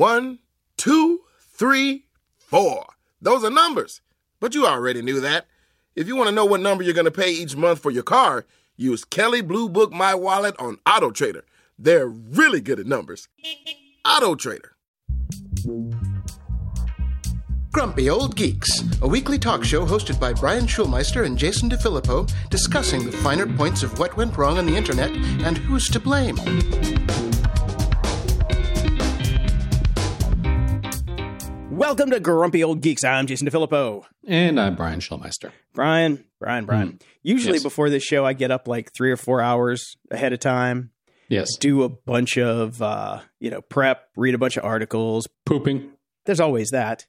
One, two, three, four. Those are numbers. But you already knew that. If you want to know what number you're going to pay each month for your car, use Kelley Blue Book My Wallet on Auto Trader. They're really good at numbers. Auto Trader. Grumpy Old Geeks, a weekly talk show hosted by Brian Schulmeister and Jason DeFilippo, discussing the finer points of what went wrong on the internet and who's to blame. Welcome to Grumpy Old Geeks. I'm Jason DeFilippo. And I'm Brian Schulmeister. Brian, Brian, Brian. Usually Yes. before this show, I get up like three or four hours ahead of time, Yes. do a bunch of, uh, you know, prep, read a bunch of articles. Pooping. There's always that.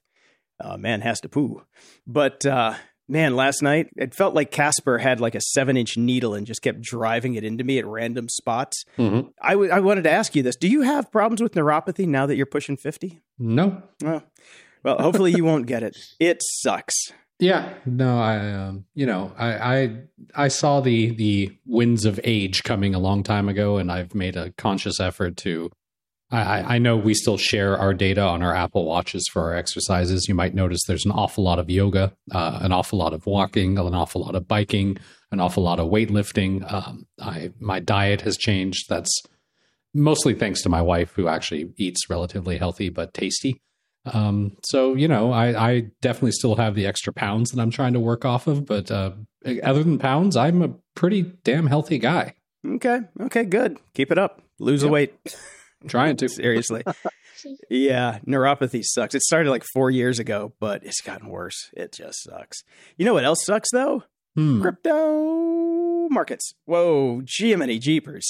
Uh, man has to poo. But, uh, man, last night, it felt like Casper had like a seven inch needle and just kept driving it into me at random spots. Mm-hmm. I, w- I wanted to ask you this. Do you have problems with neuropathy now that you're pushing 50? No. Oh, well, hopefully you won't get it. It sucks. Yeah. No, I um, you know, I, I I saw the the winds of age coming a long time ago and I've made a conscious effort to I, I know we still share our data on our Apple Watches for our exercises. You might notice there's an awful lot of yoga, uh, an awful lot of walking, an awful lot of biking, an awful lot of weightlifting. Um, I my diet has changed. That's mostly thanks to my wife, who actually eats relatively healthy but tasty. Um, so you know, I, I definitely still have the extra pounds that I'm trying to work off of, but uh, other than pounds, I'm a pretty damn healthy guy. Okay. Okay. Good. Keep it up. Lose the weight. Trying to. Seriously. yeah. Neuropathy sucks. It started like four years ago, but it's gotten worse. It just sucks. You know what else sucks though? Hmm. Crypto markets. Whoa. Jiminy Jeepers.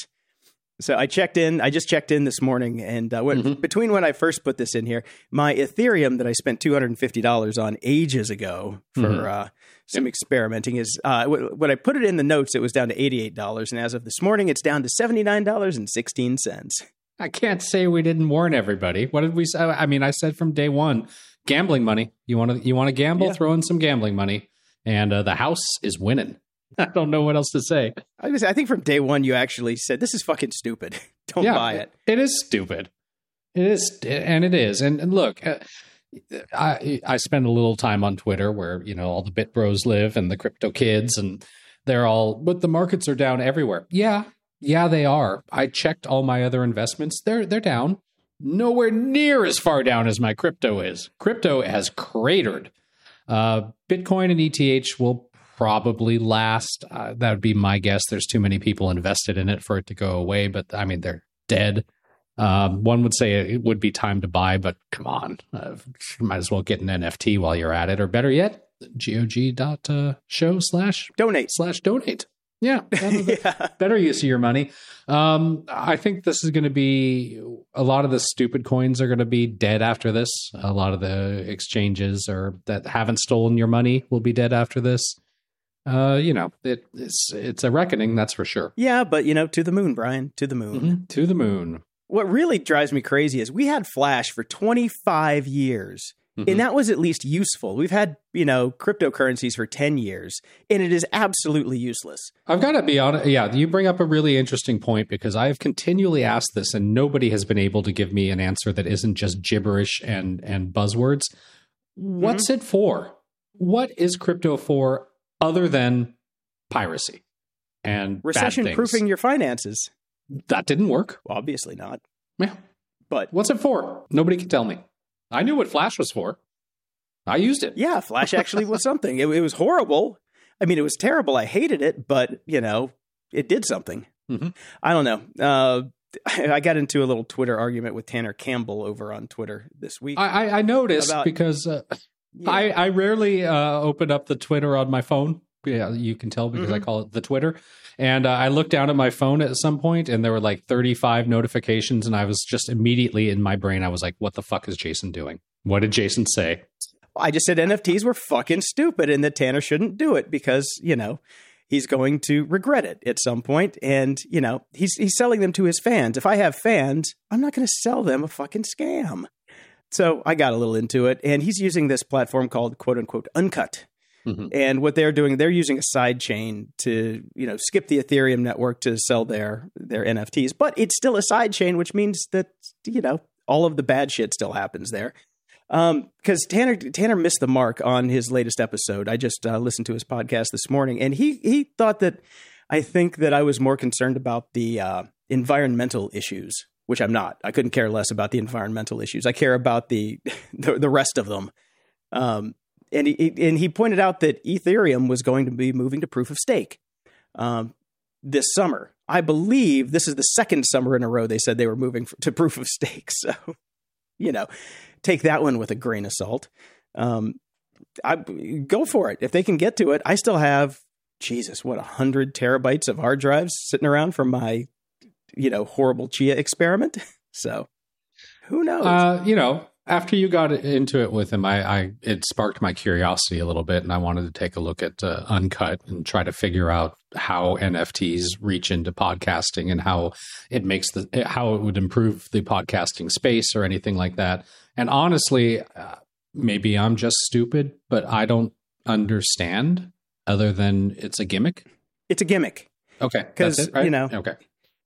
So I checked in. I just checked in this morning, and uh, when, Mhm. between when I first put this in here, my Ethereum that I spent two hundred and fifty dollars on ages ago for Mhm. uh, some experimenting is uh, wh- when I put it in the notes, it was down to eighty eight dollars, and as of this morning, it's down to seventy nine dollars and sixteen cents. I can't say we didn't warn everybody. What did we say? I mean, I said from day one, gambling money. You want to you want to gamble? Yeah. Throw in some gambling money, and uh, the house is winning. I don't know what else to say. I, was, I think from day one, you actually said this is fucking stupid. Don't buy it. It is stupid. It is, and it is. And, and look, uh, I I spend a little time on Twitter where you know all the bit bros live and the crypto kids, and they're all. But the markets are down everywhere. Yeah, yeah, they are. I checked all my other investments. They're they're down. Nowhere near as far down as my crypto is. Crypto has cratered. Uh, Bitcoin and ETH will probably last. Uh, that would be my guess. There's too many people invested in it for it to go away, but I mean, they're dead. Um, one would say it would be time to buy, but come on, uh, might as well get an NFT while you're at it, or better yet, gog.show show slash Donate. slash donate. Yeah, yeah. better use of your money. Um, I think this is going to be a lot of the stupid coins are going to be dead after this. A lot of the exchanges or that haven't stolen your money will be dead after this. Uh, you know, it, it's it's a reckoning, that's for sure. Yeah, but you know, to the moon, Brian, to the moon. Mhm. To the moon. What really drives me crazy is we had Flash for 25 years, Mhm. and that was at least useful. We've had, you know, cryptocurrencies for 10 years, and it is absolutely useless. I've got to be honest. Yeah, you bring up a really interesting point because I've continually asked this, and nobody has been able to give me an answer that isn't just gibberish and and buzzwords. What's it for? What is crypto for other than piracy and Recession proofing your finances. That didn't work. Well, obviously not. Yeah. But What's it for? Nobody can tell me. I knew what Flash was for. I used it. yeah, Flash actually was something. It, it was horrible. I mean, it was terrible. I hated it, but, you know, it did something. Mhm. I don't know. Uh, I got into a little Twitter argument with Tanner Campbell over on Twitter this week. I, I, I noticed About- because uh, Yeah. I, I rarely uh, open up the Twitter on my phone. Yeah, you can tell because I Mm-hmm. call it the Twitter. And uh, I looked down at my phone at some point and there were like 35 notifications. And I was just immediately in my brain, I was like, what the fuck is Jason doing? What did Jason say? I just said NFTs were fucking stupid and that Tanner shouldn't do it because, you know, he's going to regret it at some point and, you know, he's he's selling them to his fans. If I have fans, I'm not going to sell them a fucking scam. So I got a little into it and he's using this platform called quote unquote uncut. Mhm. And what they're doing, they're using a side chain to, you know, skip the Ethereum network to sell their their NFTs. But it's still a side chain, which means that, you know, all of the bad shit still happens there. Um, because Tanner Tanner missed the mark on his latest episode. I just uh, listened to his podcast this morning, and he he thought that I think that I was more concerned about the uh, environmental issues, which I'm not. I couldn't care less about the environmental issues. I care about the the, the rest of them. Um, and he and he pointed out that Ethereum was going to be moving to proof of stake um, this summer. I believe this is the second summer in a row they said they were moving to proof of stake. So, you know, take that one with a grain of salt. Um, I go for it if they can get to it. I still have Jesus, what hundred terabytes of hard drives sitting around from my, you know, horrible Chia experiment. So, who knows? Uh, you know, after you got into it with him, I, I, it sparked my curiosity a little bit, and I wanted to take a look at uh, Uncut and try to figure out how NFTs reach into podcasting and how it makes the how it would improve the podcasting space or anything like that. And honestly, uh, maybe I'm just stupid, but I don't understand other than it's a gimmick. It's a gimmick. Okay, because right? you know, okay,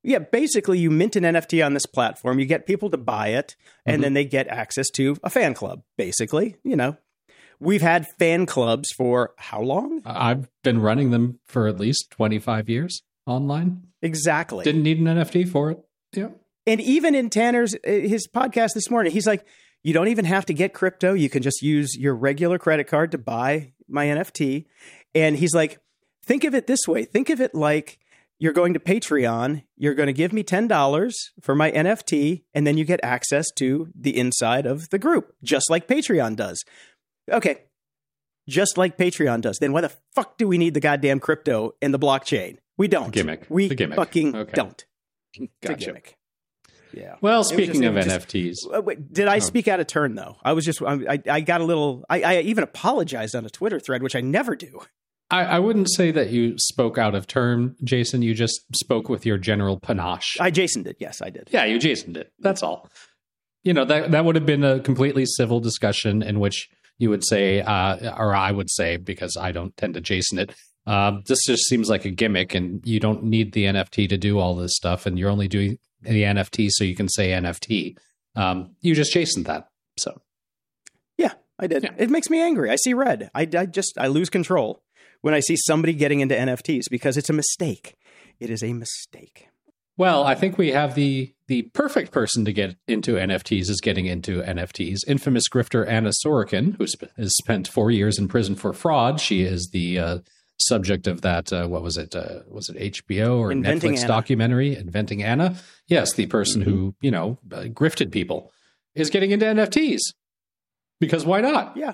yeah, basically you mint an NFT on this platform, you get people to buy it, and mm-hmm. then they get access to a fan club, basically. You know, we've had fan clubs for how long? I've been running them for at least 25 years online. Exactly. Didn't need an NFT for it. Yeah. And even in Tanner's uh, his podcast this morning, he's like, you don't even have to get crypto. You can just use your regular credit card to buy my NFT. And he's like, think of it this way. Think of it like you're going to Patreon, you're going to give me $10 for my NFT, and then you get access to the inside of the group, just like Patreon does. Okay, just like Patreon does. Then why the fuck do we need the goddamn crypto and the blockchain? We don't. Gimmick. We gimmick. fucking okay. don't. Gotcha. gimmick. Yeah. Well, speaking just, of NFTs, uh, wait, did I oh. speak out of turn though? I was just I, I got a little. I, I even apologized on a Twitter thread, which I never do. I, I, wouldn't say that you spoke out of turn, Jason. You just spoke with your general panache. I Jasoned it. Yes, I did. Yeah, you Jasoned it. That's all. You know that that would have been a completely civil discussion in which you would say, uh, or I would say, because I don't tend to Jason it. Uh, this just seems like a gimmick, and you don't need the NFT to do all this stuff, and you're only doing the NFT so you can say NFT. Um, you just Jason that. So, yeah, I did. Yeah. It makes me angry. I see red. I, I just I lose control when I see somebody getting into NFTs because it's a mistake. It is a mistake. Well, I think we have the the perfect person to get into NFTs is getting into NFTs. Infamous grifter Anna Sorokin, who has spent four years in prison for fraud. She is the uh, subject of that. Uh, what was it? Uh, was it HBO or Inventing Netflix Anna. documentary? Inventing Anna. Yes, the person mm-hmm. who you know uh, grifted people is getting into NFTs because why not? Yeah,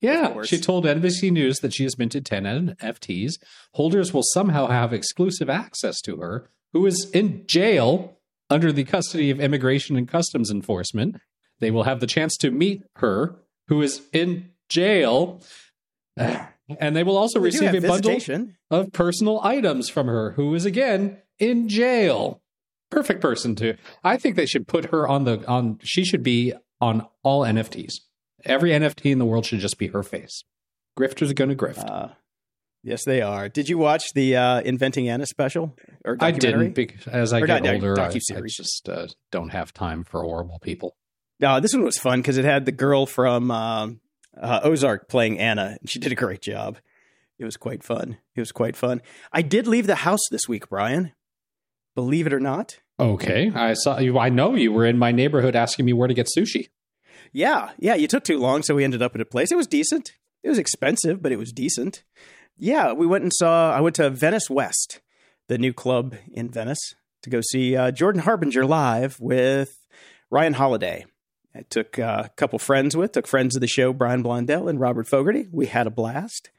yeah, she told NBC News that she has minted 10 NFTs. Holders will somehow have exclusive access to her, who is in jail under the custody of Immigration and Customs Enforcement. They will have the chance to meet her, who is in jail. And they will also receive a bundle of personal items from her, who is again in jail. Perfect person to. I think they should put her on the on. She should be on all NFTs. Every NFT in the world should just be her face. Grifters are going to grift. Uh, yes, they are. Did you watch the uh, Inventing Anna special or I didn't because as I or get not, older, I, I, just uh, don't have time for horrible people. No, this one was fun because it had the girl from um, uh, Ozark playing Anna, and she did a great job. It was quite fun. It was quite fun. I did leave the house this week, Brian. Believe it or not. Okay, I saw you. I know you were in my neighborhood asking me where to get sushi. Yeah, yeah, you took too long, so we ended up at a place. It was decent. It was expensive, but it was decent. Yeah, we went and saw. I went to Venice West, the new club in Venice, to go see uh, Jordan Harbinger live with Ryan Holiday. I took uh, a couple friends with, took friends of the show, Brian Blondell and Robert Fogarty. We had a blast,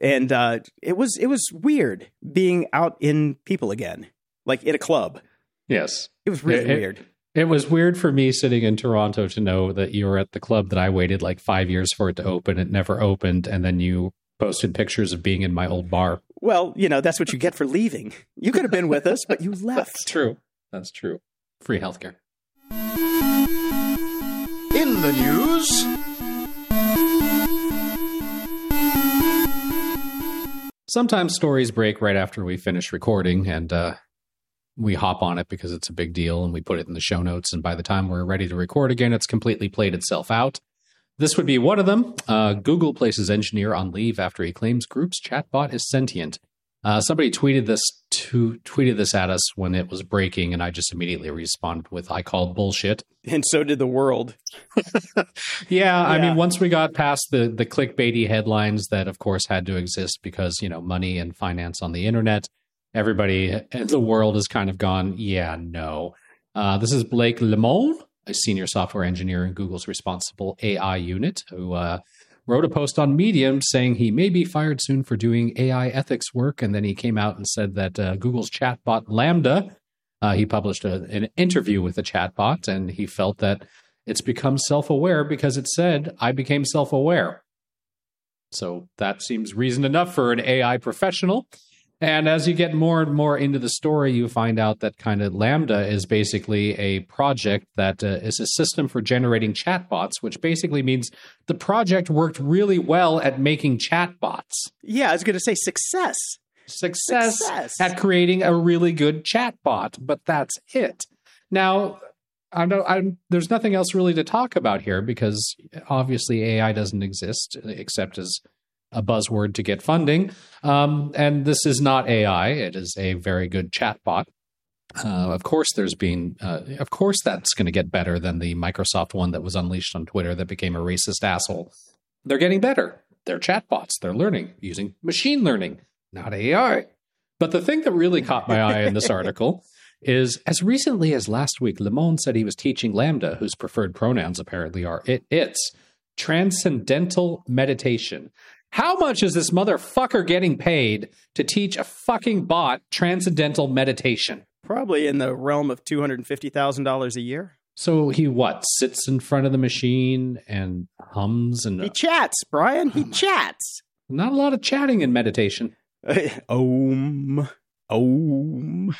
and uh, it was it was weird being out in people again, like in a club. Yes, it was really it, weird. It was weird for me sitting in Toronto to know that you were at the club that I waited like five years for it to open. It never opened. And then you posted pictures of being in my old bar. Well, you know, that's what you get for leaving. You could have been with us, but you left. That's true. That's true. Free healthcare. In the news. Sometimes stories break right after we finish recording, and uh, we hop on it because it's a big deal and we put it in the show notes. And by the time we're ready to record again, it's completely played itself out. This would be one of them. Uh, Google places engineer on leave after he claims group's chatbot is sentient. Uh, somebody tweeted this to tweeted this at us when it was breaking, and I just immediately responded with "I call bullshit." And so did the world. yeah, I mean, once we got past the the clickbaity headlines that, of course, had to exist because you know money and finance on the internet, everybody in the world has kind of gone, yeah, no. Uh, this is Blake Lemoine, a senior software engineer in Google's responsible AI unit, who uh, wrote a post on Medium saying he may be fired soon for doing AI ethics work, and then he came out and said that uh, Google's chatbot LaMDA. Uh, he published a, an interview with the chatbot, and he felt that it's become self aware because it said, I became self aware. So that seems reason enough for an AI professional. And as you get more and more into the story, you find out that kind of LaMDA is basically a project that uh, is a system for generating chatbots, which basically means the project worked really well at making chatbots. Yeah, I was going to say success. Success, Success. at creating a really good chatbot, but that's it. Now, I I'm, there's nothing else really to talk about here because obviously AI doesn't exist except as a buzzword to get funding. Um, and this is not AI; it is a very good chatbot. Uh, of course, there's been, uh, of course, that's going to get better than the Microsoft one that was unleashed on Twitter that became a racist asshole. They're getting better. They're chatbots. They're learning using machine learning, not AI. But the thing that really caught my eye in this article is as recently as last week, Lemoine said he was teaching LaMDA, whose preferred pronouns apparently are it, its, transcendental meditation. How much is this motherfucker getting paid to teach a fucking bot transcendental meditation? Probably in the realm of $250,000 a year. So he what sits in front of the machine and hums and He chats, Brian. He chats. not a lot of chatting in meditation. Om. Om.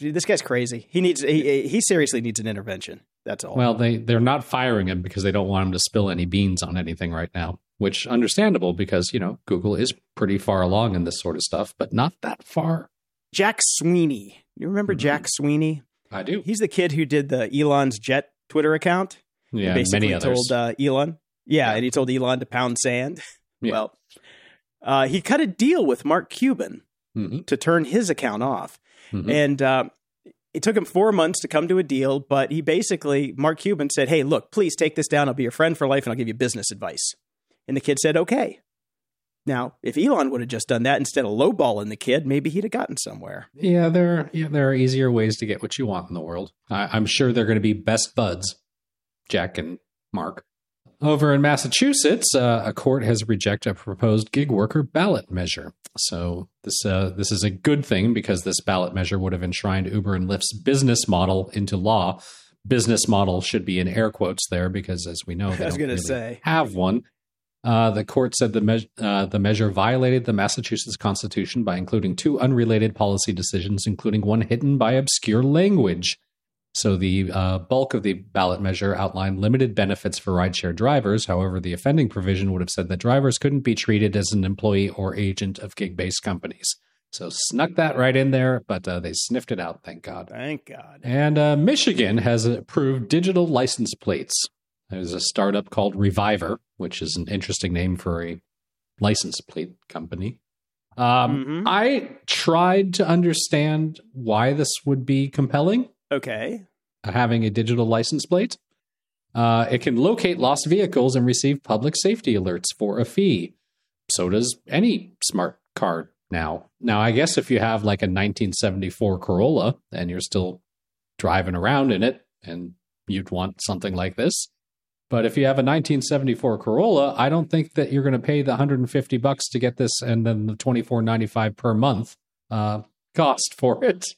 Dude, this guy's crazy. He needs. He, he seriously needs an intervention. That's all. Well, they they're not firing him because they don't want him to spill any beans on anything right now, which understandable because you know Google is pretty far along in this sort of stuff, but not that far. Jack Sweeney. You remember Mhm. Jack Sweeney? I do. He's the kid who did the Elon's Jet Twitter account. He Yeah, basically many others. told uh, Elon. Yeah, Yeah. and he told Elon to pound sand. Yeah. Well, uh, he cut a deal with Mark Cuban Mhm, to turn his account off. mhm. And uh, it took him four months to come to a deal, but he basically, Mark Cuban said, Hey, look, please take this down. I'll be your friend for life and I'll give you business advice. And the kid said, Okay. Now, if Elon would have just done that instead of lowballing the kid, maybe he'd have gotten somewhere. Yeah, there yeah, there are easier ways to get what you want in the world. I, I'm sure they're going to be best buds, Jack and Mark. Over in Massachusetts, uh, a court has rejected a proposed gig worker ballot measure. So this uh, this is a good thing because this ballot measure would have enshrined Uber and Lyft's business model into law. Business model should be in air quotes there because, as we know, they I was don't going to really say. have one. Uh, the court said the, me- uh, the measure violated the Massachusetts Constitution by including two unrelated policy decisions, including one hidden by obscure language. So the uh, bulk of the ballot measure outlined limited benefits for rideshare drivers. However, the offending provision would have said that drivers couldn't be treated as an employee or agent of gig-based companies. So snuck that right in there, but uh, they sniffed it out, thank God. Thank God. And uh, Michigan has approved digital license plates. There's a startup called Reviver, which is an interesting name for a license plate company. Um, Mhm. I tried to understand why this would be compelling, Okay. having a digital license plate. Uh, it can locate lost vehicles and receive public safety alerts for a fee. So does any smart car now. Now, I guess if you have like a 1974 Corolla and you're still driving around in it and you'd want something like this. But if you have a 1974 Corolla, I don't think that you're going to pay the 150 bucks to get this and then the 24.95 per month uh, cost for it.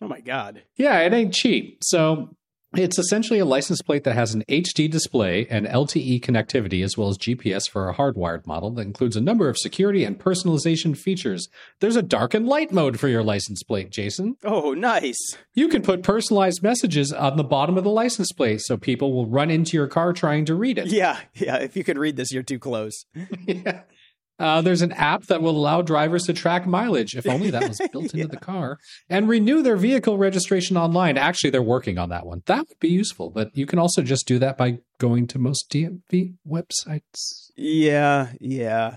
Oh my God. Yeah, it ain't cheap. So it's essentially a license plate that has an HD display and LTE connectivity, as well as GPS for a hardwired model that includes a number of security and personalization features. There's a dark and light mode for your license plate, Jason. Oh, nice. You can put personalized messages on the bottom of the license plate so people will run into your car trying to read it. Yeah, yeah. If you could read this, you're too close. yeah. Uh, there's an app that will allow drivers to track mileage, if only that was built into the car, and renew their vehicle registration online. Actually, they're working on that one. That would be useful, but you can also just do that by going to most DMV websites. Yeah, yeah.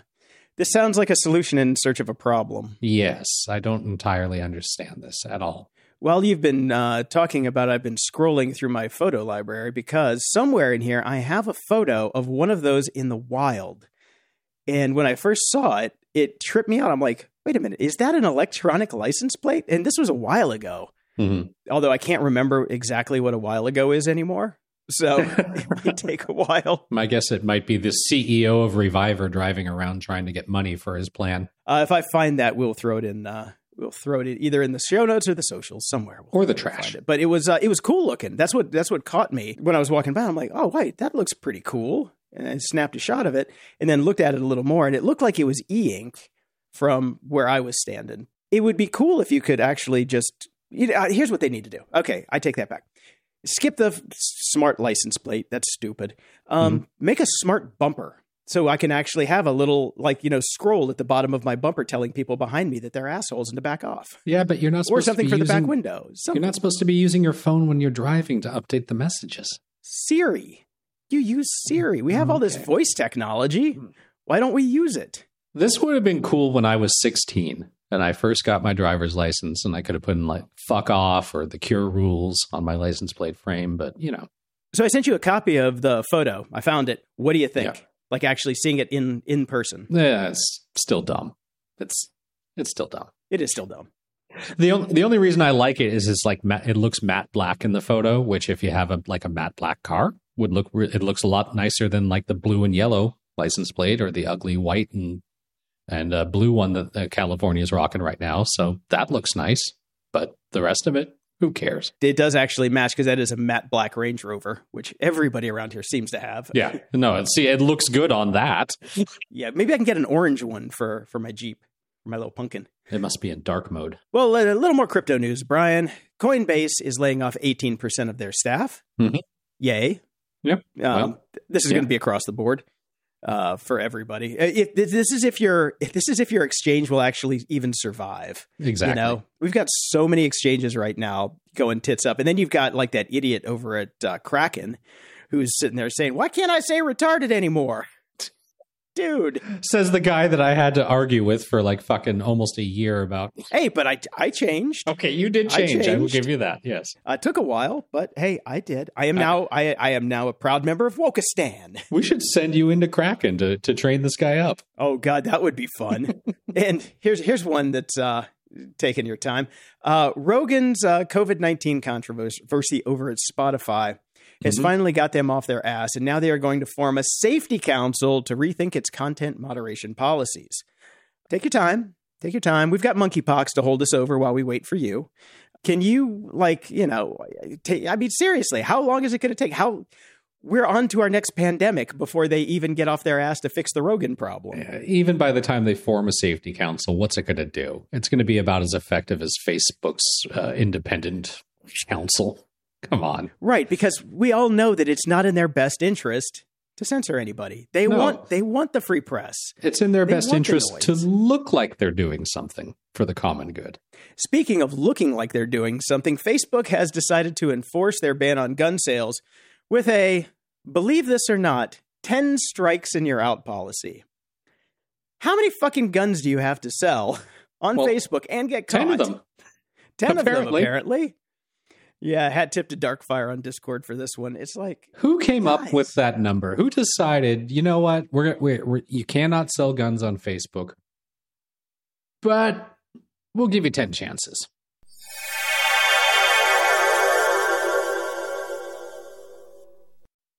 This sounds like a solution in search of a problem. Yes, I don't entirely understand this at all. While you've been uh, talking about, I've been scrolling through my photo library because somewhere in here I have a photo of one of those in the wild. And when I first saw it, it tripped me out. I'm like, wait a minute, is that an electronic license plate? And this was a while ago. Mhm. Although I can't remember exactly what a while ago is anymore. So it might take a while. My guess it might be the CEO of Reviver driving around trying to get money for his plan, Uh, if I find that, we'll throw it in. Uh, we'll throw it in either in the show notes or the socials somewhere. We'll or the trash. it. But it was uh, it was cool looking. That's what that's what caught me when I was walking by. I'm like, oh wait, that looks pretty cool. And I snapped a shot of it and then looked at it a little more, and it looked like it was e ink from where I was standing. It would be cool if you could actually just. You know, uh, here's what they need to do. Okay, I take that back. Skip the smart license plate. That's stupid. Um, Make a smart bumper so I can actually have a little, like, you know, scroll at the bottom of my bumper telling people behind me that they're assholes and to back off. Yeah, but you're not Or something to for be the back using- window. You're not supposed to be using your phone when you're driving to update the messages. Siri. You use Siri. We have all this voice technology. Why don't we use it? This would have been cool when I was 16 and I first got my driver's license and I could have put in like fuck off or the cure rules on my license plate frame, but you know, So I sent you a copy of the photo. I found it. What do you think? Yeah. Like actually seeing it in in person. yeah, it's still dumb. It's it's still dumb. It is still dumb. The only the only reason I like it is it's like matte, it looks matte black in the photo, which if you have a like a matte black car would look re- it looks a lot nicer than like the blue and yellow license plate or the ugly white and and uh, blue one that uh, California is rocking right now. So that looks nice, but the rest of it, who cares? It does actually match because that is a matte black Range Rover, which everybody around here seems to have. Yeah, no, see, it looks good on that. Yeah, maybe I can get an orange one for for my Jeep, for my little pumpkin. It must be in dark mode. Well, a little more crypto news, Brian. Coinbase is laying off 18% of their staff. Mhm. Yay. Yep. Um, Well, this is yeah. going to be across the board uh, for everybody. Uh, If this is if your this is if your exchange will actually even survive. Exactly. You know, we've got so many exchanges right now going tits up, and then you've got like that idiot over at uh, Kraken who's sitting there saying, "Why can't I say retarded anymore?" Dude, Says the guy that I had to argue with for like fucking almost a year about. hey, but I I changed. Okay, you did I change. I, will give you that. Yes. Uh, it took a while, but hey, I did. I am now I, I am now a proud member of Wokistan. We should send you into Kraken to, to train this guy up. Oh God, that would be fun. and here's here's one that's uh, taking your time. Uh, Rogan's uh, COVID nineteen controversy over at Spotify has Mhm. finally got them off their ass, and now they are going to form a safety council to rethink its content moderation policies. Take your time. Take your time. We've got monkeypox to hold us over while we wait for you. Can you, like, you know, take, I mean, seriously, how long is it going to take? How we're on to our next pandemic before they even get off their ass to fix the Rogan problem. Even by the time they form a safety council, what's it going to do? It's going to be about as effective as Facebook's uh, independent council. Come on. Right, because we all know that it's not in their best interest to censor anybody. They No. want they want the free press. It's in their They best want the interest to look like they're doing something for the common good. Speaking of looking like they're doing something, Facebook has decided to enforce their ban on gun sales with a believe this or not, 10 strikes and you're out policy. How many fucking guns do you have to sell on Well, Facebook and get caught? 10 of them. 10 apparently. of them, apparently. Yeah, hat tip to Darkfire on Discord for this one. It's like, Who came up with that number? Who decided, you know what? We're, we're, we're you cannot sell guns on Facebook. But we'll give you 10 chances.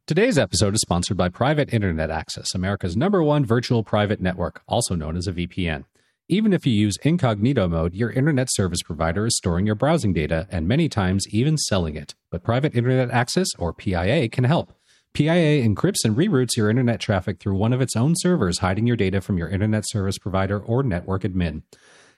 Today's episode is sponsored by Private Internet Access, America's number one virtual private network, also known as a VPN. Even if you use incognito mode, your internet service provider is storing your browsing data and many times even selling it. But Private Internet Access, or PIA, can help. PIA encrypts and reroutes your internet traffic through one of its own servers, hiding your data from your internet service provider or network admin.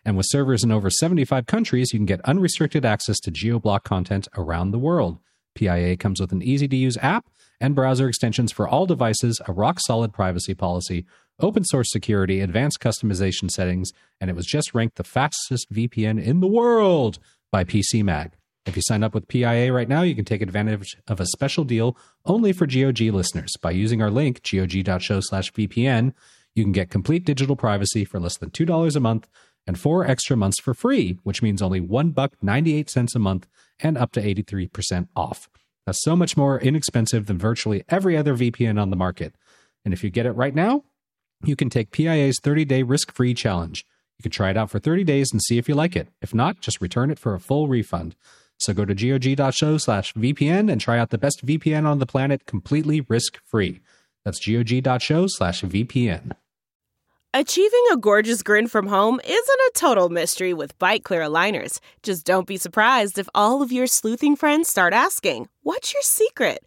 And with servers in over 75 countries, you can get unrestricted access to geoblock content around the world. PIA comes with an easy to use app and browser extensions for all devices, a rock solid privacy policy, open source security, advanced customization settings, and it was just ranked the fastest VPN in the world by PC Mag. If you sign up with PIA right now, you can take advantage of a special deal only for GOG listeners. By using our link, gog.show slash VPN, you can get complete digital privacy for less than $2 a month and four extra months for free, which means only one buck 98 cents a month and up to 83% off. That's so much more inexpensive than virtually every other VPN on the market. And if you get it right now, you can take PIA's 30 day risk free challenge. You can try it out for 30 days and see if you like it. If not, just return it for a full refund. So go to gog.show slash VPN and try out the best VPN on the planet completely risk free. That's gog.show slash VPN. Achieving a gorgeous grin from home isn't a total mystery with Byte Clear aligners. Just don't be surprised if all of your sleuthing friends start asking, What's your secret?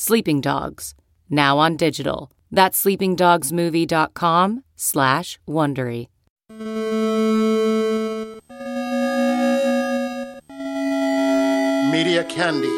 Sleeping Dogs, now on digital. That's sleepingdogsmovie.com slash Wondery. Media Candy.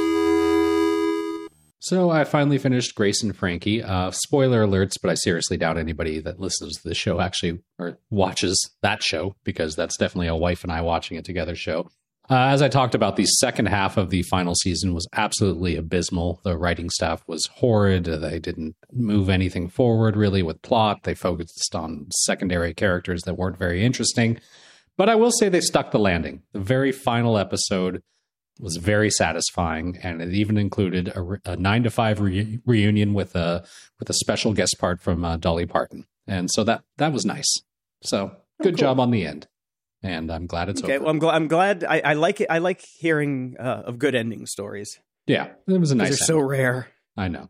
So I finally finished Grace and Frankie. Uh, spoiler alerts, but I seriously doubt anybody that listens to the show actually or watches that show because that's definitely a wife and I watching it together show. Uh, as I talked about, the second half of the final season was absolutely abysmal. The writing staff was horrid. They didn't move anything forward really with plot. They focused on secondary characters that weren't very interesting. But I will say they stuck the landing. The very final episode was very satisfying, and it even included a, re- a nine to five re- reunion with a with a special guest part from uh, Dolly Parton, and so that that was nice. So good cool. job on the end, and I'm glad it's Okay, over. well, I'm glad. I'm glad. I, I like it. I like hearing uh, of good ending stories. yeah, it was a nice. They're so rare. I know.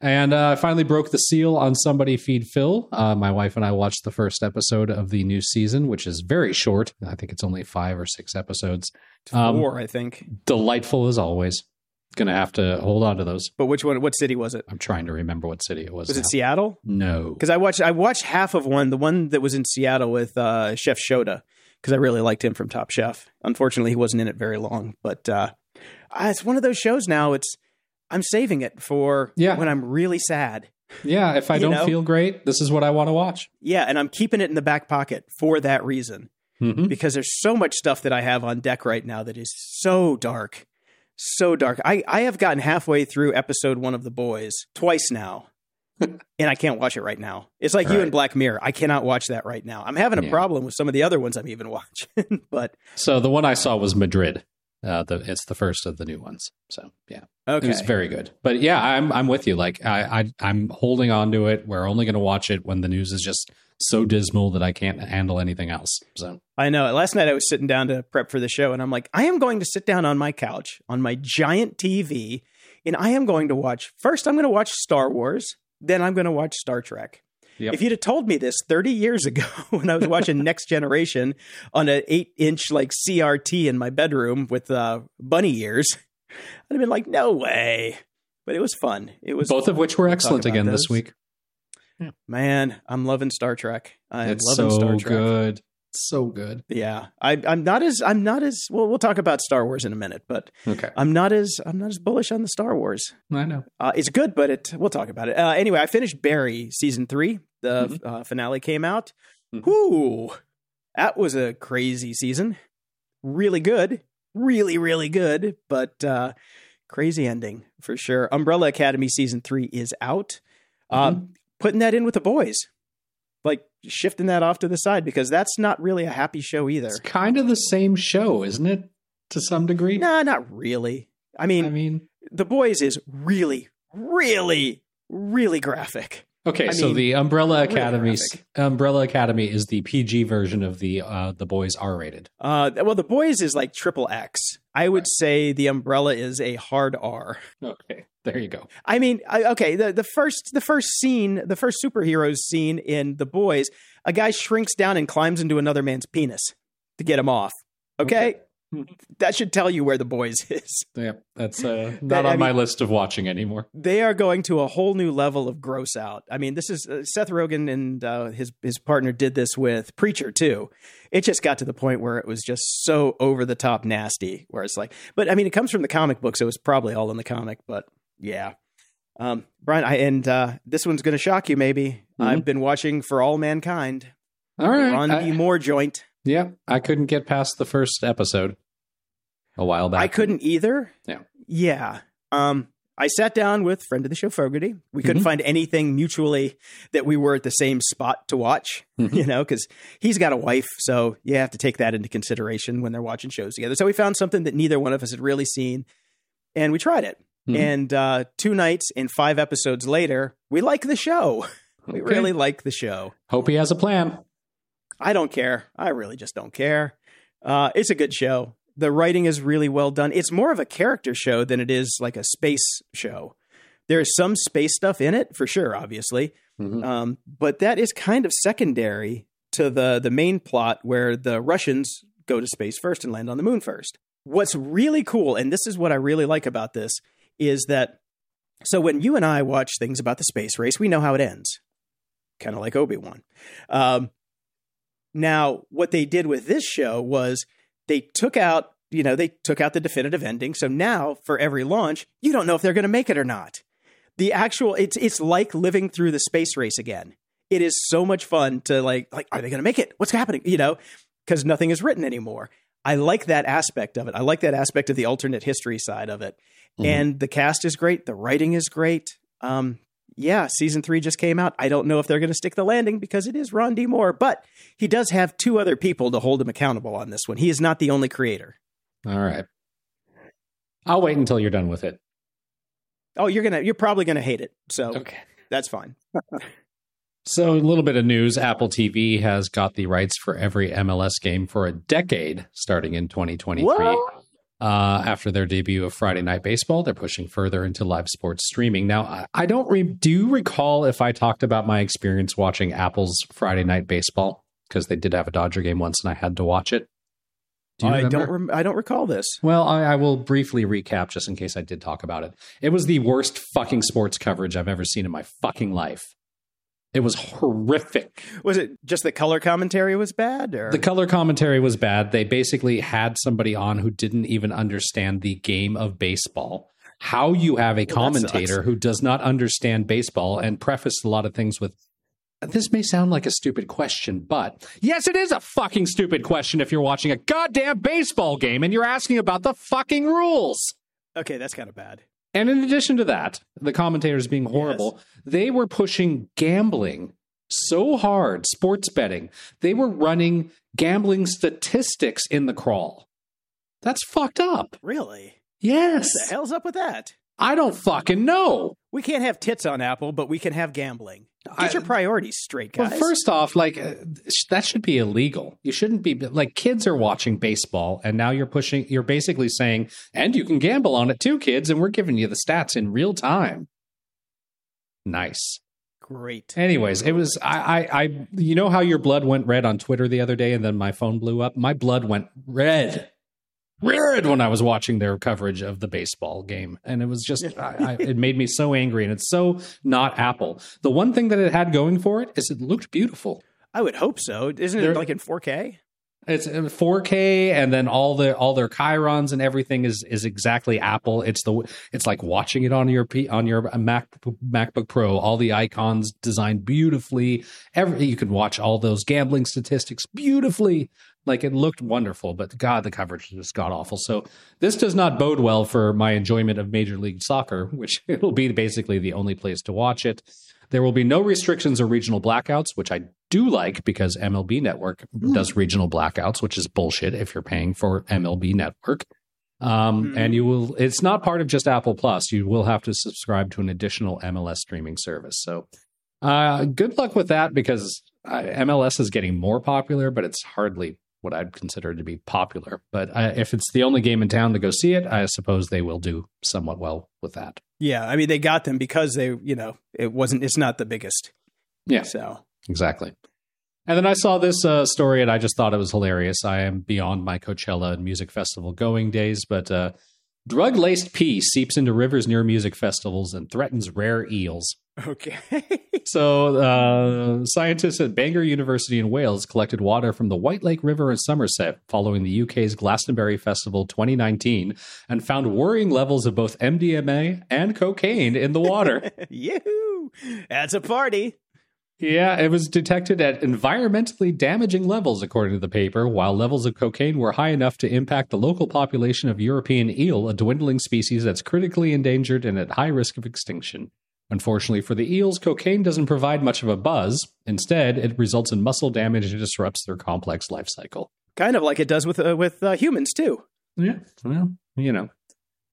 And uh, I finally broke the seal on Somebody Feed Phil. Uh, my wife and I watched the first episode of the new season, which is very short. I think it's only five or six episodes. Um, Four, I think. Delightful as always. Gonna have to hold on to those. But which one? What city was it? I'm trying to remember what city it was. Was now. it Seattle? No. Because I watched. I watched half of one. The one that was in Seattle with uh, Chef Shota. Because I really liked him from Top Chef. Unfortunately, he wasn't in it very long. But uh, it's one of those shows now. It's I'm saving it for Yeah. when I'm really sad. Yeah, if I don't know? feel great, this is what I want to watch. Yeah, and I'm keeping it in the back pocket for that reason. Mhm. because there's so much stuff that I have on deck right now that is so dark, so dark. I, I have gotten halfway through episode one of The Boys twice now, and I can't watch it right now. It's like you and Black Mirror. I cannot watch that right now. I'm having a Yeah. problem with some of the other ones I'm even watching, but So the one I saw was Madrid. Uh, the, it's the first of the new ones. So yeah, okay. it was very good. But yeah, I'm I'm with you. Like I, I I'm holding on to it. We're only going to watch it when the news is just so dismal that I can't handle anything else. So I know. Last night I was sitting down to prep for the show, and I'm like, I am going to sit down on my couch on my giant TV, and I am going to watch. First, I'm going to watch Star Wars. Then I'm going to watch Star Trek. Yep. If you'd have told me this 30 years ago when I was watching Next Generation on an eight inch like CRT in my bedroom with uh, bunny ears, I'd have been like, no way. But it was fun. It was both of which were excellent again those. this week. Man, I'm loving Star Trek. I'm it's loving so Star Trek. good. So good. Yeah, I, I'm not as I'm not as well. We'll talk about Star Wars in a minute, but Okay. I'm not as I'm not as bullish on the Star Wars. I know. Uh, it's good, but it we'll talk about it. Uh, anyway, I finished Barry season three. The uh, finale came out. Mhm. Whoo, that was a crazy season. Really good, really really good, but uh, crazy ending for sure. Umbrella Academy season three is out. Uh, putting that in with the boys, like shifting that off to the side because that's not really a happy show either. It's kind of the same show, isn't it? To some degree. Nah, not really. I mean, I mean, the boys is really, really, really graphic. okay. I so mean, the Umbrella Academy, graphic. Umbrella Academy is the PG version of the uh, the boys R rated. Uh, well, the boys is like triple X. I would say the umbrella is a hard R. Okay, there you go. I mean, I, okay, the the first the first scene, the first superheroes scene in the boys, a guy shrinks down and climbs into another man's penis to get him off. Okay, that should tell you where the boys is. Yeah, that's uh, not That- I on my mean- list of watching anymore. they are going to a whole new level of gross out. I mean, this is uh, Seth Rogen and uh, his his partner did this with Preacher too. It just got to the point where it was just so over the top nasty. Where it's like, but I mean, it comes from the comic book, so it's probably all in the comic. But yeah, um, Brian, I and uh, this one's going to shock you. Maybe I've been watching For All Mankind, All right. I- D. Moore joint. yeah, I couldn't get past the first episode a while back. I couldn't either. Yeah. Yeah. Um, I sat down with friend of the show Fogarty. We couldn't Mhm. find anything mutually that we were at the same spot to watch, Mhm. you know, because he's got a wife, so you have to take that into consideration when they're watching shows together. So we found something that neither one of us had really seen, and we tried it. Mhm. And uh, two nights and five episodes later, we like the show. We Okay. really like the show. Hope he has a plan. I don't care. I really just don't care. Uh, it's a good show. The writing is really well done. It's more of a character show than it is like a space show. There's some space stuff in it for sure, obviously, Mhm. um, but that is kind of secondary to the the main plot where the Russians go to space first and land on the moon first. What's really cool, and this is what I really like about this, is that so when you and I watch things about the space race, we know how it ends, kind of like Obi Wan. Um, now, what they did with this show was they took out, you know, they took out the definitive ending. So now for every launch, you don't know if they're going to make it or not. The actual it's it's like living through the space race again. It is so much fun to like like are they going to make it? What's happening? You know, cuz nothing is written anymore. I like that aspect of it. I like that aspect of the alternate history side of it. Mhm. And the cast is great, the writing is great. Um yeah, season three just came out. I don't know if they're going to stick the landing because it is Ron D. Moore, but he does have two other people to hold him accountable on this one. He is not the only creator. All right. I'll wait until you're done with it. Oh, you're gonna, you're probably gonna hate it. So Okay. that's fine. So, a little bit of news Apple TV has got the rights for every MLS game for a decade starting in 2023. What? Uh, after their debut of Friday Night Baseball, they're pushing further into live sports streaming. Now, I, I don't re- do you recall if I talked about my experience watching Apple's Friday Night Baseball because they did have a Dodger game once and I had to watch it. Do I remember? don't, rem- I don't recall this. Well, I, I will briefly recap just in case I did talk about it. It was the worst fucking sports coverage I've ever seen in my fucking life. It was horrific. Was it just the color commentary was bad, or The color commentary was bad. They basically had somebody on who didn't even understand the game of baseball. How you have a commentator sucks. who does not understand baseball and prefaced a lot of things with this may sound like a stupid question, but yes, it is a fucking stupid question if you're watching a goddamn baseball game and you're asking about the fucking rules. okay, that's kind of bad. And in addition to that, the commentators being horrible, they were pushing gambling so hard, sports betting. They were running gambling statistics in the crawl. That's fucked up. Really? Yes. What the hell's up with that? I don't fucking know. We can't have tits on Apple, but we can have gambling. Get I- your priorities straight, guys. Well, first off, like uh, sh- that should be illegal. You shouldn't be like kids are watching baseball, and now you're pushing. You're basically saying, and you can gamble on it too, kids, and we're giving you the stats in real time. Nice. Great. Anyways, it was I, I I you know how your blood went red on Twitter the other day and then my phone blew up? My blood went red red when I was watching their coverage of the baseball game, and it was just I, I, it made me so angry, and it's so not Apple. The one thing that it had going for it is it looked beautiful. I would hope so. Isn't it like in 4K? It's uh, in 4K, and then all the all their chyrons and everything is is exactly Apple. It's the it's like watching it on your P, on your uh, Mac MacBook Pro. All the icons designed beautifully. Every you can watch all those gambling statistics beautifully. Like it looked wonderful, but God, the coverage just got awful. So this does not bode well for my enjoyment of Major League Soccer, which it'll be basically the only place to watch it. There will be no restrictions or regional blackouts, which I do like because MLB Network does regional blackouts, which is bullshit if you're paying for MLB Network. Um, And you will, it's not part of just Apple Plus. You will have to subscribe to an additional MLS streaming service. So uh, good luck with that because uh, MLS is getting more popular, but it's hardly what I'd consider to be popular. But uh, if it's the only game in town to go see it, I suppose they will do somewhat well with that. Yeah, I mean they got them because they, you know, it wasn't. It's not the biggest. Yeah. So Exactly. And then I saw this uh, story and I just thought it was hilarious. I am beyond my Coachella and music festival going days, but uh, drug laced pee seeps into rivers near music festivals and threatens rare eels. okay. So, uh, scientists at Bangor University in Wales collected water from the White Lake River in Somerset following the UK's Glastonbury Festival 2019 and found worrying levels of both MDMA and cocaine in the water. Yoo! That's a party. Yeah, it was detected at environmentally damaging levels, according to the paper, while levels of cocaine were high enough to impact the local population of European eel, a dwindling species that's critically endangered and at high risk of extinction. Unfortunately for the eels, cocaine doesn't provide much of a buzz. Instead, it results in muscle damage and disrupts their complex life cycle. Kind of like it does with uh, with uh, humans too. Yeah, well, you know,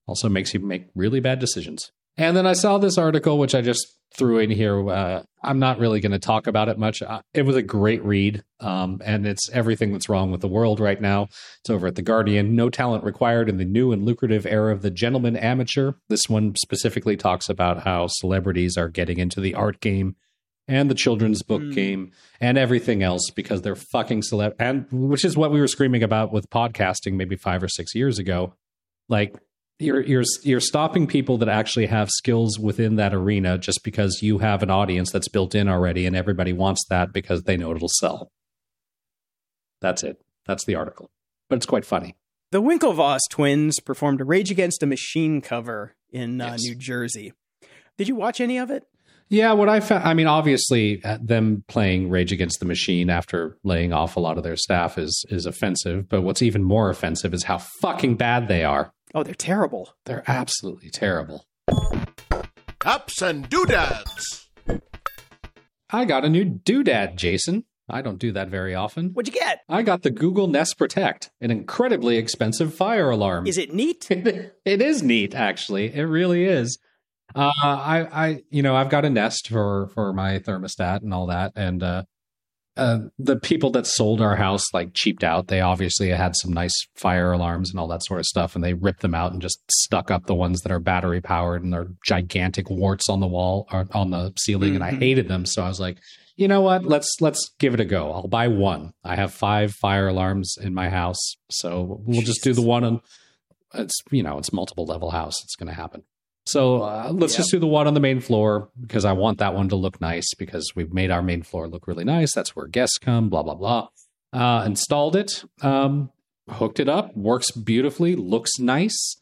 also makes you make really bad decisions. And then I saw this article, which I just threw in here. Uh, I'm not really going to talk about it much. Uh, it was a great read, um, and it's everything that's wrong with the world right now. It's over at The Guardian. No talent required in the new and lucrative era of the gentleman amateur. This one specifically talks about how celebrities are getting into the art game and the children's book game and everything else because they're fucking celeb and which is what we were screaming about with podcasting maybe 5 or 6 years ago like you're you're you're stopping people that actually have skills within that arena just because you have an audience that's built in already and everybody wants that because they know it'll sell that's it that's the article but it's quite funny The Winklevoss twins performed a Rage Against the Machine cover in uh, Yes. New Jersey. Did you watch any of it? Yeah, what I found, I mean, obviously, uh, them playing Rage Against the Machine after laying off a lot of their staff is is offensive. But what's even more offensive is how fucking bad they are. Oh, they're terrible. They're absolutely terrible. Ups and doodads. I got a new doodad, Jason. I don't do that very often. What'd you get? I got the Google Nest Protect, an incredibly expensive fire alarm. Is it neat? it is neat, actually. It really is. Uh, I, I, you know, I've got a Nest for for my thermostat and all that, and uh, uh, the people that sold our house like cheaped out. They obviously had some nice fire alarms and all that sort of stuff, and they ripped them out and just stuck up the ones that are battery powered and they're gigantic warts on the wall or on the ceiling, and I Mhm. hated them. So I was like, you know what? Let's let's give it a go. I'll buy one. I have five fire alarms in my house, so we'll just do the one And It's you know it's multiple level house. It's going to happen. So uh, let's Yep. just do the one on the main floor because I want that one to look nice because we've made our main floor look really nice. That's where guests come. Blah blah blah. Uh, installed it, um, hooked it up, works beautifully, looks nice.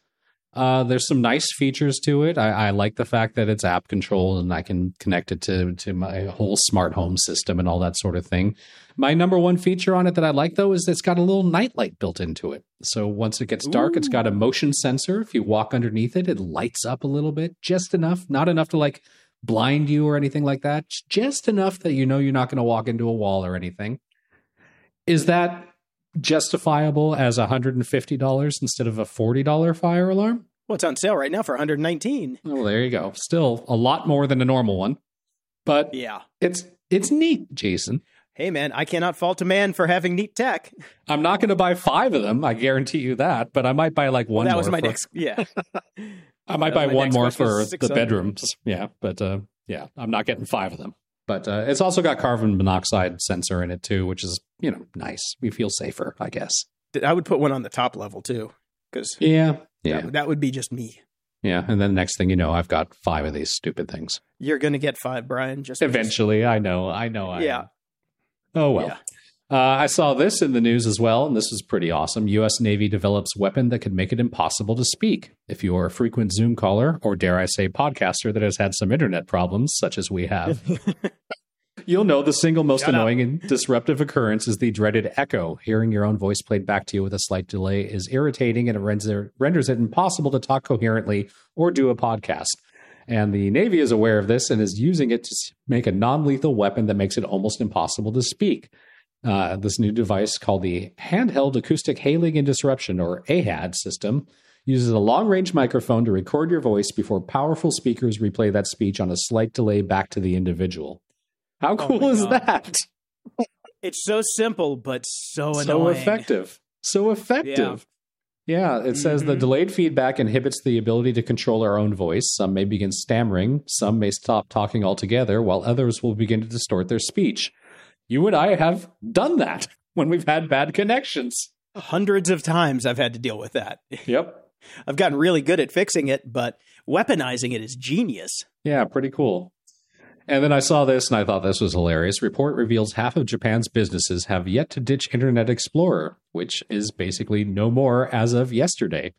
Uh, there's some nice features to it. I, I like the fact that it's app controlled and I can connect it to to my whole smart home system and all that sort of thing. My number one feature on it that I like though is it's got a little nightlight built into it. So once it gets dark, it's got a motion sensor. If you walk underneath it, it lights up a little bit, just enough, not enough to like blind you or anything like that, just enough that you know you're not going to walk into a wall or anything. Is that justifiable as $150 instead of a $40 fire alarm? Well, it's on sale right now for 119. Well, there you go. Still a lot more than a normal one, but Yeah. it's it's neat, Jason. Hey, man, I cannot fault a man for having neat tech. I'm not going to buy five of them. I guarantee you that. But I might buy like one. that more was my for- next. Yeah. I might buy one more for the bedrooms. Yeah, but uh, yeah, I'm not getting five of them. But uh, it's also got carbon monoxide sensor in it too, which is you know nice. We feel safer, I guess. I would put one on the top level too. because Yeah. Yeah. that would be just me. Yeah. And then next thing you know, I've got five of these stupid things. You're gonna get five, Brian. Just because- Eventually, I know. I know. I Yeah. am. Oh, well. Yeah. Uh, I saw this in the news as well, and this is pretty awesome. U.S. Navy develops weapon that could make it impossible to speak. If you are a frequent Zoom caller, or dare I say, podcaster that has had some internet problems, such as we have, you'll know the single most Shut up. annoying and disruptive occurrence is the dreaded echo. Hearing your own voice played back to you with a slight delay is irritating, and it render, renders it impossible to talk coherently or do a podcast. And the Navy is aware of this and is using it to make a non lethal weapon that makes it almost impossible to speak. Uh, this new device, called the Handheld Acoustic Hailing and Disruption, or AHAD system, uses a long range microphone to record your voice before powerful speakers replay that speech on a slight delay back to the individual. How cool Oh is God. that? It's so simple, but so annoying. So effective. So effective. Yeah, it says the Mhm. delayed feedback inhibits the ability to control our own voice. Some may begin stammering, some may stop talking altogether, while others will begin to distort their speech. You and I have done that when we've had bad connections. Hundreds of times I've had to deal with that. Yep. I've gotten really good at fixing it, but weaponizing it is genius. Yeah, pretty cool. And then I saw this and I thought this was hilarious. Report reveals half of Japan's businesses have yet to ditch Internet Explorer, which is basically no more as of yesterday.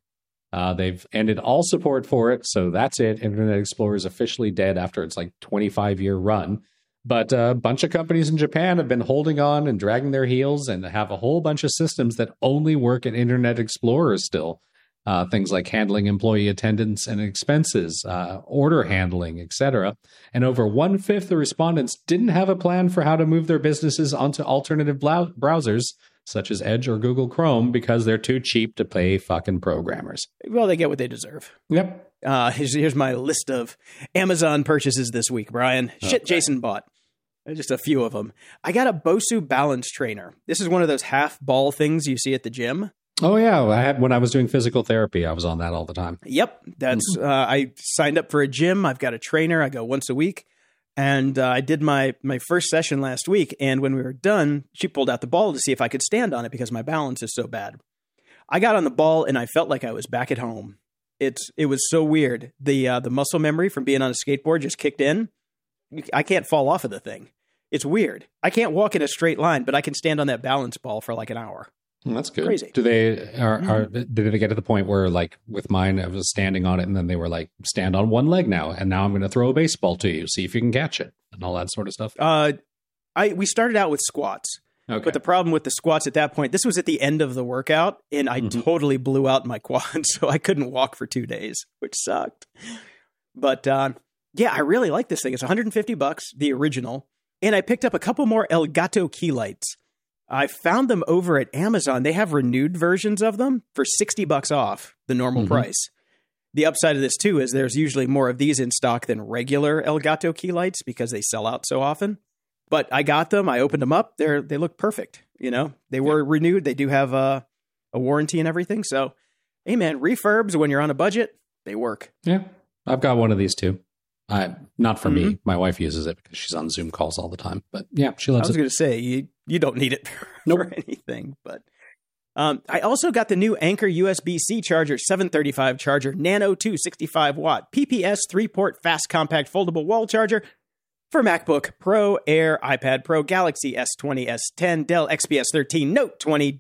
Uh, they've ended all support for it, so that's it. Internet Explorer is officially dead after its like 25 year run. But a bunch of companies in Japan have been holding on and dragging their heels and have a whole bunch of systems that only work in Internet Explorer still. Uh, things like handling employee attendance and expenses, uh, order handling, etc. And over one fifth of respondents didn't have a plan for how to move their businesses onto alternative browsers such as Edge or Google Chrome because they're too cheap to pay fucking programmers. Well, they get what they deserve. Yep. Uh, here's, here's my list of Amazon purchases this week, Brian. Shit, Jason bought. Uh, Just a few of them. I got a Bosu balance trainer. This is one of those half ball things you see at the gym. Oh yeah, I had when I was doing physical therapy, I was on that all the time. Yep, that's. Uh, I signed up for a gym. I've got a trainer. I go once a week, and uh, I did my my first session last week. And when we were done, she pulled out the ball to see if I could stand on it because my balance is so bad. I got on the ball and I felt like I was back at home. It's it was so weird. The uh, the muscle memory from being on a skateboard just kicked in. I can't fall off of the thing. It's weird. I can't walk in a straight line, but I can stand on that balance ball for like an hour. Mm, That's good. Crazy. Do they are, are did they get to the point where like with mine, I was standing on it, and then they were like, stand on one leg now, and now I'm going to throw a baseball to you, see if you can catch it, and all that sort of stuff. Uh, I we started out with squats. Okay. But the problem with the squats at that point, this was at the end of the workout, and I Mhm. totally blew out my quad, so I couldn't walk for two days, which sucked. But uh, yeah, I really like this thing. It's 150 bucks, the original, and I picked up a couple more Elgato key lights. I found them over at Amazon. They have renewed versions of them for 60 bucks off the normal Mhm. price. The upside of this too is there's usually more of these in stock than regular Elgato key lights because they sell out so often. But I got them. I opened them up. They're they look perfect. You know, they were renewed. They do have a a warranty and everything. So, hey man, refurbs when you're on a budget, they work. yeah, I've got one of these too. I not for Mm-hmm. me. My wife uses it because she's on Zoom calls all the time. But yeah, she loves it. I was going to say you you don't need it for, Nope. for anything, but um, I also got the new Anker USB C charger, 735 charger, Nano 2 65 watt, PPS 3 port fast compact foldable wall charger for MacBook Pro, Air, iPad Pro, Galaxy S20, S10, Dell XPS 13, Note 20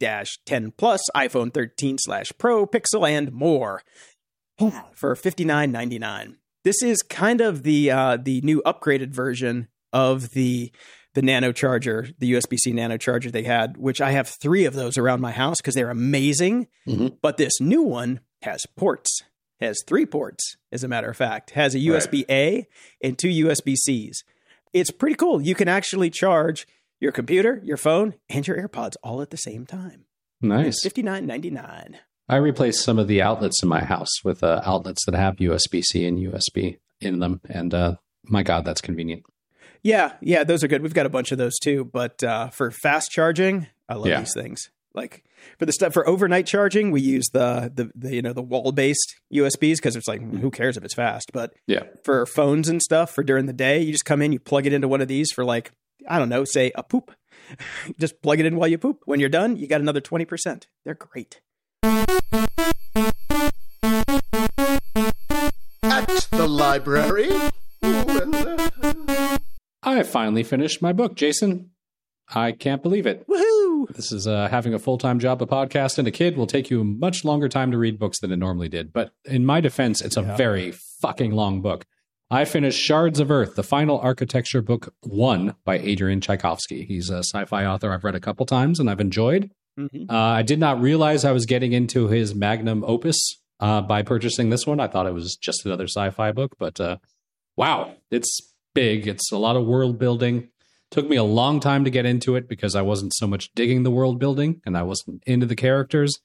10 Plus, iPhone 13 slash Pro, Pixel, and more for $59.99. This is kind of the uh, the new upgraded version of the the nano charger, the USB C nano charger they had, which I have three of those around my house because they're amazing. Mhm. But this new one has ports, has three ports, as a matter of fact, has a USB A and two USB Cs. It's pretty cool. You can actually charge your computer, your phone, and your AirPods all at the same time. nice. Fifty nine ninety nine. I replaced some of the outlets in my house with uh, outlets that have USB C and USB in them, and uh, my God, that's convenient. Yeah, yeah, those are good. We've got a bunch of those too. But uh, for fast charging, I love Yeah. these things. Like for the stuff for overnight charging, we use the the, the you know the wall based USBs because it's like who cares if it's fast. But Yeah, for phones and stuff for during the day, you just come in, you plug it into one of these for like I don't know, say a poop. just plug it in while you poop. When you're done, you got another twenty percent. They're great. At the library. I finally finished my book, Jason. I can't believe it. Woohoo! This is uh, having a full time job, a podcast, and a kid will take you a much longer time to read books than it normally did. But in my defense, it's a yeah. very fucking long book. I finished Shards of Earth, the final architecture book one by Adrian Tchaikovsky. He's a sci fi author I've read a couple times and I've enjoyed. Mhm. Uh, I did not realize I was getting into his magnum opus uh, by purchasing this one. I thought it was just another sci fi book, but uh, wow, it's big. It's a lot of world building. Took me a long time to get into it because I wasn't so much digging the world building and I wasn't into the characters.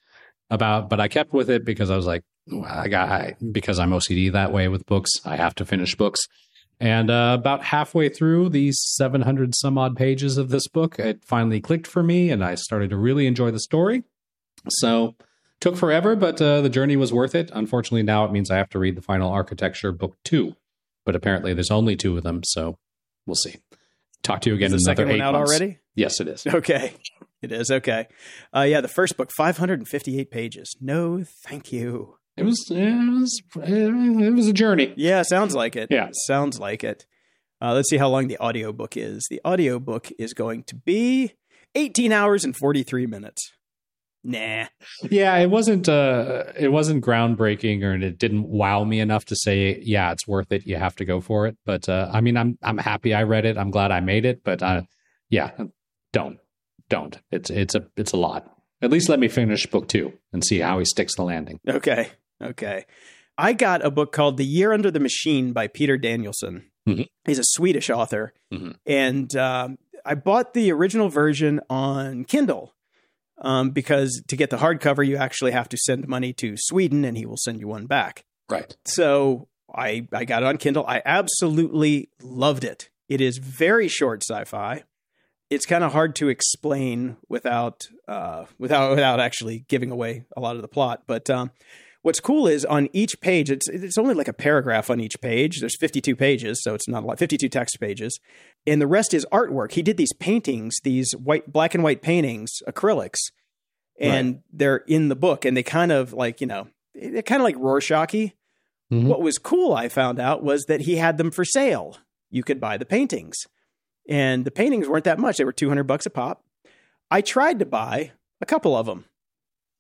About, but I kept with it because I was like, I got I, because I'm OCD that way with books. I have to finish books. And uh, about halfway through these 700 some odd pages of this book, it finally clicked for me, and I started to really enjoy the story. So took forever, but uh, the journey was worth it. Unfortunately, now it means I have to read the final architecture book two, but apparently there's only two of them, so we'll see. Talk to you again Is the in another second eight one out months. already? Yes, it is. Okay. It is. Okay. Uh, yeah, the first book, 558 pages. No, thank you. It was it was it was a journey. Yeah, sounds like it. Yeah. Sounds like it. Uh, let's see how long the audiobook is. The audiobook is going to be 18 hours and 43 minutes. Nah. Yeah, it wasn't uh it wasn't groundbreaking or it didn't wow me enough to say yeah, it's worth it. You have to go for it. But uh I mean I'm I'm happy I read it. I'm glad I made it, but uh yeah, don't. Don't. It's it's a it's a lot. At least let me finish book 2 and see how he sticks the landing. Okay. Okay. I got a book called The Year Under the Machine by Peter Danielsson. Mhm. He's a Swedish author. Mhm. And um, I bought the original version on Kindle um, because to get the hardcover, you actually have to send money to Sweden and he will send you one back. Right. So I, I got it on Kindle. I absolutely loved it. It is very short sci fi. It's kind of hard to explain without uh, without without actually giving away a lot of the plot. But um, what's cool is on each page, it's it's only like a paragraph on each page. There's 52 pages, so it's not a lot. 52 text pages, and the rest is artwork. He did these paintings, these white black and white paintings, acrylics, and they're in the book, and they kind of like you know they're kind of like Rorschachy. Mhm. What was cool, I found out, was that he had them for sale. You could buy the paintings, and the paintings weren't that much; they were 200 bucks a pop. I tried to buy a couple of them,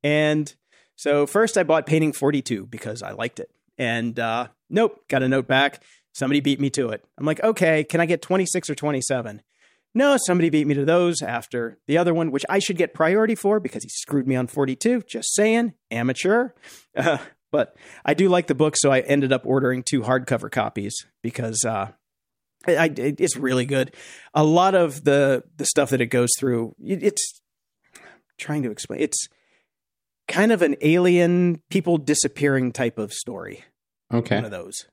and so first I bought painting 42 because I liked it. And uh, nope, got a note back. Somebody beat me to it. I'm like, okay, can I get 26 or 27? No, somebody beat me to those after the other one, which I should get priority for because he screwed me on 42. Just saying, amateur. Uh, but I do like the book, so I ended up ordering two hardcover copies because uh, I, it's really good. A lot of the the stuff that it goes through, it- it's trying to explain. It's kind of an alien people disappearing type of story. Okay. One of those.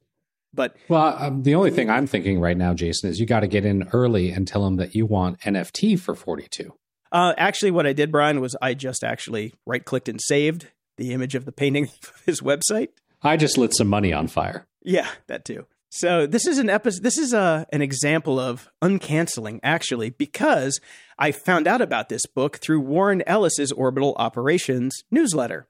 But Well, um, the only thing I'm thinking right now, Jason, is you got to get in early and tell him that you want NFT for 42. uh, actually, what I did, Brian, was I just actually right clicked and saved the image of the painting of his website. I just lit some money on fire. Yeah, that too. So this is an episode. This is a an example of uncanceling, actually, because I found out about this book through Warren Ellis's Orbital Operations newsletter.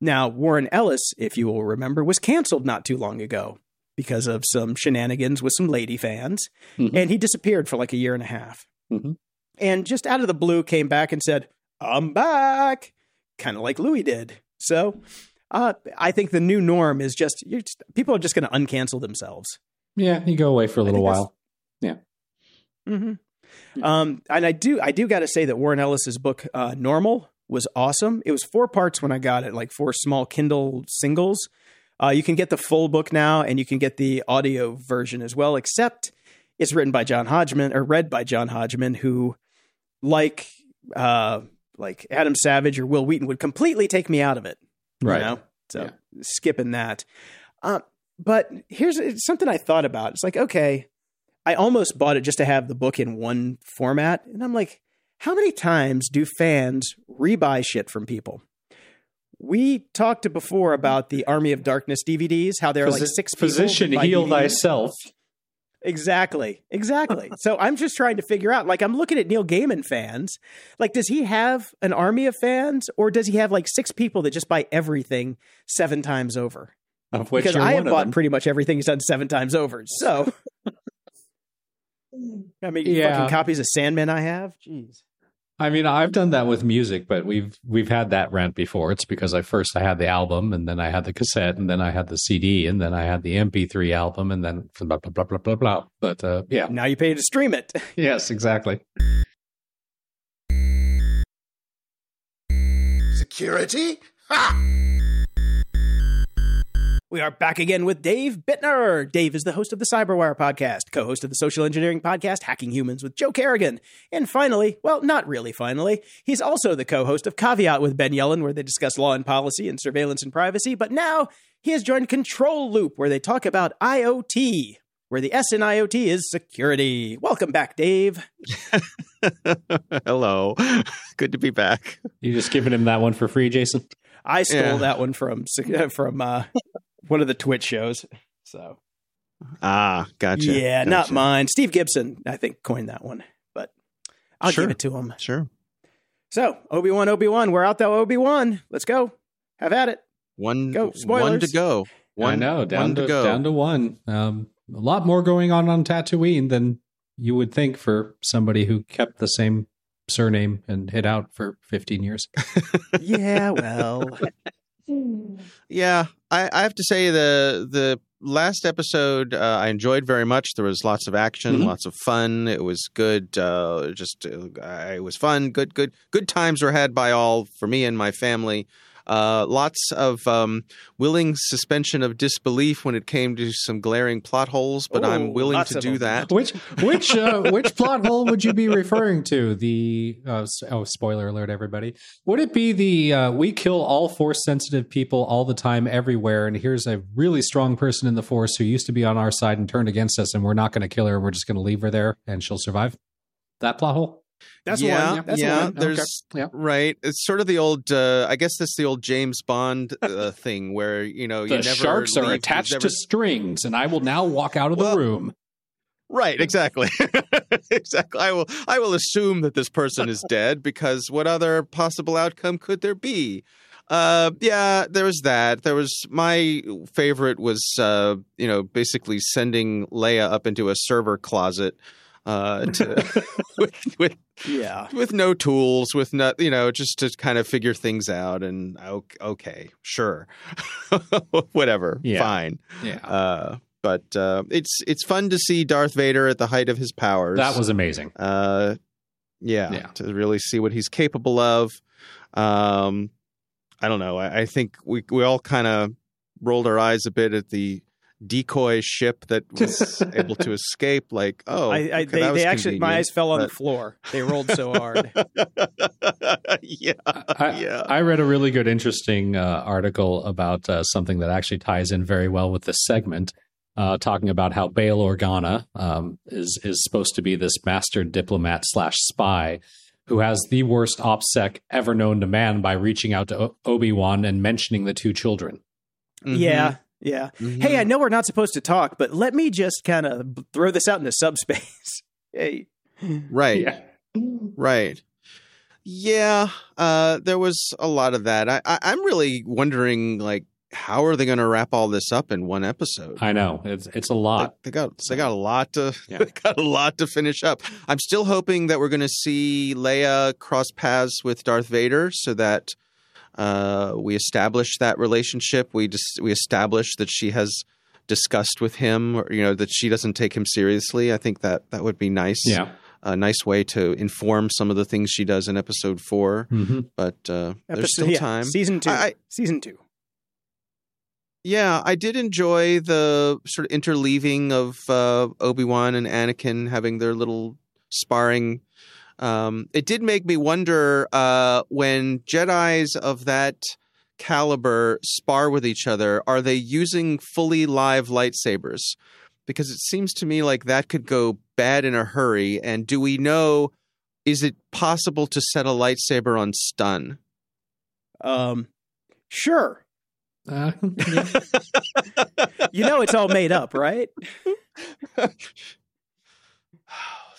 Now, Warren Ellis, if you will remember, was canceled not too long ago because of some shenanigans with some lady fans, Mhm. and he disappeared for like a year and a half. Mhm. And just out of the blue, came back and said, "I'm back," kind of like Louis did. So uh, I think the new norm is just, you're just people are just going to uncancel themselves. Yeah, you go away for a little while. hmm Um, and I do, I do got to say that Warren Ellis's book, uh, Normal, was awesome. It was four parts when I got it, like four small Kindle singles. Uh, you can get the full book now, and you can get the audio version as well. Except it's written by John Hodgman or read by John Hodgman, who, like, uh, like Adam Savage or Wil Wheaton, would completely take me out of it. Right. You know? So Yeah. skipping that. Uh, but here's something I thought about. It's like, okay, I almost bought it just to have the book in one format. And I'm like, how many times do fans rebuy shit from people? We talked before about the Army of Darkness DVDs, how there are like six Position heal DVDs. thyself. Exactly. Exactly. so I'm just trying to figure out like I'm looking at Neil Gaiman fans. Like does he have an army of fans or does he have like six people that just buy everything seven times over? Of which because I have bought them. pretty much everything he's done seven times over. So, I mean, Yeah. fucking copies of Sandman I have. Jeez. I mean, I've done that with music, but we've we've had that rant before. It's because I first I had the album, and then I had the cassette, and then I had the CD, and then I had the MP3 album, and then blah blah blah blah blah blah. But uh, yeah, Now you pay to stream it. yes, exactly. Security? Ha! We are back again with Dave Bittner. Dave is the host of the Cyberwire podcast, co host of the social engineering podcast Hacking Humans with Joe Carrigan. And finally, well, not really finally, he's also the co host of Caveat with Ben Yelin, where they discuss law and policy and surveillance and privacy. But now he has joined Control Loop, where they talk about IoT, where the S in IoT is security. Welcome back, Dave. Hello. Good to be back. You just giving him that one for free, Jason? I stole Yeah. that one from from uh, one of the TWiT shows. So Ah, gotcha. yeah, not mine. Steve Gibson, I think, coined that one, but I'll Sure. give it to him. Sure. So Obi Wan, Obi Wan, we're out though. Obi Wan, let's go. Have at it. One Go, one to go. One I know, down one to, to go. down to one. Um, a lot more going on on Tatooine than you would think for somebody who kept the same surname and hid out for 15 years. Yeah, well, Yeah, I, I have to say the the last episode uh, I enjoyed very much. There was lots of action, Mm-hmm. Mhm. lots of fun. It was good. Uh, just uh, it was fun. Good good good times were had by all for me and my family. Uh, lots of um, willing suspension of disbelief when it came to some glaring plot holes, but Ooh, I'm willing to do them. that. Which which uh, which plot hole would you be referring to? The uh, oh, spoiler alert, everybody! Would it be the uh, we kill all force sensitive people all the time, everywhere, and here's a really strong person in the force who used to be on our side and turned against us, and we're not going to kill her. We're just going to leave her there, and she'll survive. That plot hole. That's yeah, one. That's yeah. one. There's Yeah. right. It's sort of the old. Uh, I guess that's the old James Bond uh, thing where you know you The never sharks are attached there's to strings, and I will now walk out of Well, the room. Right, exactly. exactly. I will I will assume that this person is dead because what other possible outcome could there be? Uh yeah, there was that. There was my favorite was uh you know basically sending Leia up into a server closet uh to with, with yeah. with no tools with no you know just to kind of figure things out and o- okay, sure. Whatever. Yeah. Fine. Yeah, Uh, but uh, it's it's fun to see Darth Vader at the height of his powers. that was amazing. uh, yeah, Yeah. to really see what he's capable of. Um, I don't know. I, I think we we all kind of rolled our eyes a bit at the decoy ship that was able to escape. Like, oh, I, I, okay, they, that was they actually, my eyes fell on the floor. They rolled so hard. yeah, I, yeah. I read a really good, interesting uh, article about uh, something that actually ties in very well with this segment, uh, talking about how Bail Organa um, is is supposed to be this master diplomat slash spy who has the worst OPSEC ever known to man by reaching out to o- Obi Wan and mentioning the two children. Mhm, Yeah, yeah. mhm. Hey, I know we're not supposed to talk, but let me just kind of throw this out into subspace. hey. right. Yeah. Right. Yeah, uh, there was a lot of that. I, I, I'm really wondering, like, how are they going to wrap all this up in one episode? I know it's it's a They, lot. they got they got a lot to Yeah. they got a lot to finish up. I'm still hoping that we're going to see Leia cross paths with Darth Vader, so that uh, we establish that relationship. We just we establish that she has discussed with him, or you know that she doesn't take him seriously. I think that that would be nice. Yeah. a nice way to inform some of the things she does in episode four. hmm But uh, there's still yeah, time. Season two. I- I- season two. Yeah, I did enjoy the sort of interleaving of uh, Obi Wan and Anakin having their little sparring. Um, it did make me wonder uh, when Jedi's of that caliber spar with each other, are they using fully live lightsabers? Because it seems to me like that could go bad in a hurry. And do we know? Is it possible to set a lightsaber on stun? Um, sure. Uh, yeah. You know it's all made up, right?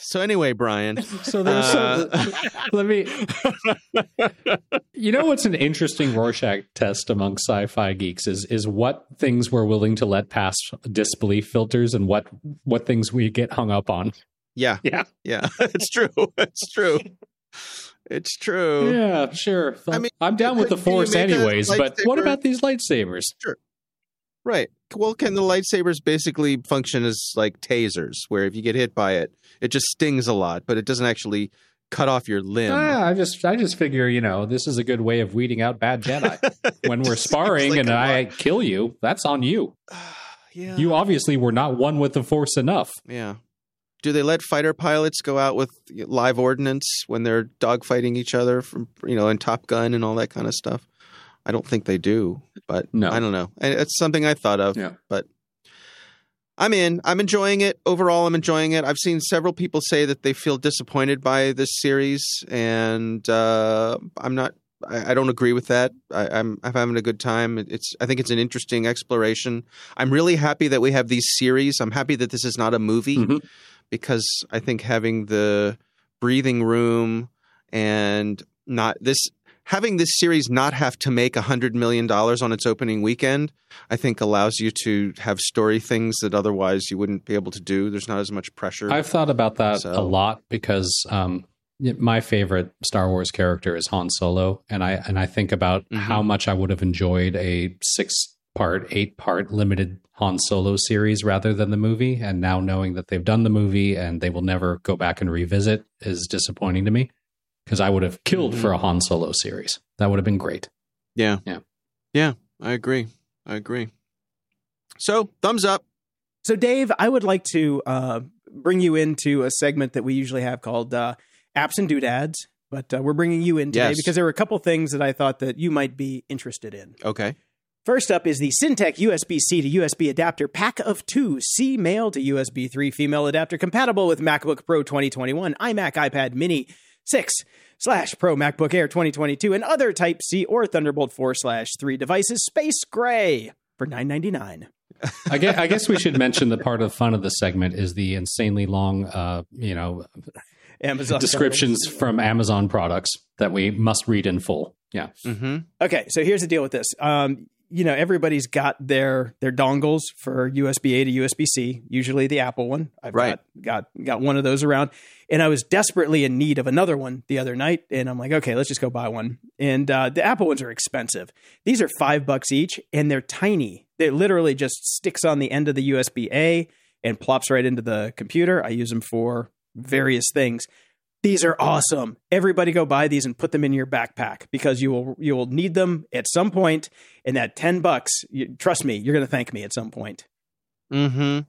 So anyway, Brian. So there's Uh, so, let me. You know what's an interesting Rorschach test among sci-fi geeks is is what things we're willing to let pass disbelief filters and what what things we get hung up on. Yeah. Yeah. Yeah. it's true. It's true. It's true. Yeah, sure. I mean, I'm down with the force anyways, but what about these lightsabers? Right. Well, can the lightsabers basically function as like tasers, where if you get hit by it, it just stings a lot, but it doesn't actually cut off your limb? Ah, I just I just figure, you know, this is a good way of weeding out bad Jedi. when we're sparring like and I lot. kill you, that's on you. yeah. You obviously were not one with the force enough. Yeah. Do they let fighter pilots go out with live ordnance when they're dogfighting each other from you know in Top Gun and all that kind of stuff? I don't think they do, but No. I don't know. It's something I thought of. Yeah. But I'm in. I'm enjoying it. Overall, I'm enjoying it. I've seen several people say that they feel disappointed by this series, and uh, I'm not. I, I don't agree with that. I, I'm I'm having a good time. It's I think it's an interesting exploration. I'm really happy that we have these series. I'm happy that this is not a movie Mhm. because I think having the breathing room and not this having this series not have to make a hundred million dollars on its opening weekend, I think allows you to have story things that otherwise you wouldn't be able to do. There's not as much pressure. I've thought about that So- a lot because um, my favorite Star Wars character is Han Solo, and I and I think about Mhm. how much I would have enjoyed a six part, eight part limited Han Solo series rather than the movie. And now knowing that they've done the movie and they will never go back and revisit is disappointing to me because I would have killed for a Han Solo series. That would have been great. yeah, Yeah. yeah. I agree. I agree. So thumbs up. So, Dave, I would like to uh, bring you into a segment that we usually have called uh, Apps and Doodads, but uh, we're bringing you in today Yes. because there were a couple things that I thought that you might be interested in. Okay. First up is the Syntech USB C to USB adapter pack of two C male to USB 3 female adapter compatible with MacBook Pro 2021, iMac, iPad Mini 6 slash Pro MacBook Air 2022, and other Type C or Thunderbolt 4 slash 3 devices. Space Gray for $9.99. I guess, I guess we should mention that part of the fun of the segment is the insanely long, uh, you know, Amazon descriptions from Amazon products that we must read in full. Yeah. Mm-hmm. Okay, so here's the deal with this. Um, you know, everybody's got their their dongles for USB A to USB C. Usually the Apple one. I've Right. got, got got one of those around, and I was desperately in need of another one the other night, and I'm like, okay, let's just go buy one. And uh, the Apple ones are expensive. These are five bucks each, and they're tiny. They literally just sticks on the end of the USB A and plops right into the computer. I use them for various things. These are awesome. Everybody go buy these and put them in your backpack because you will you will need them at some point. And that ten bucks, you, trust me, you're going to thank me at some point. Mm-hmm.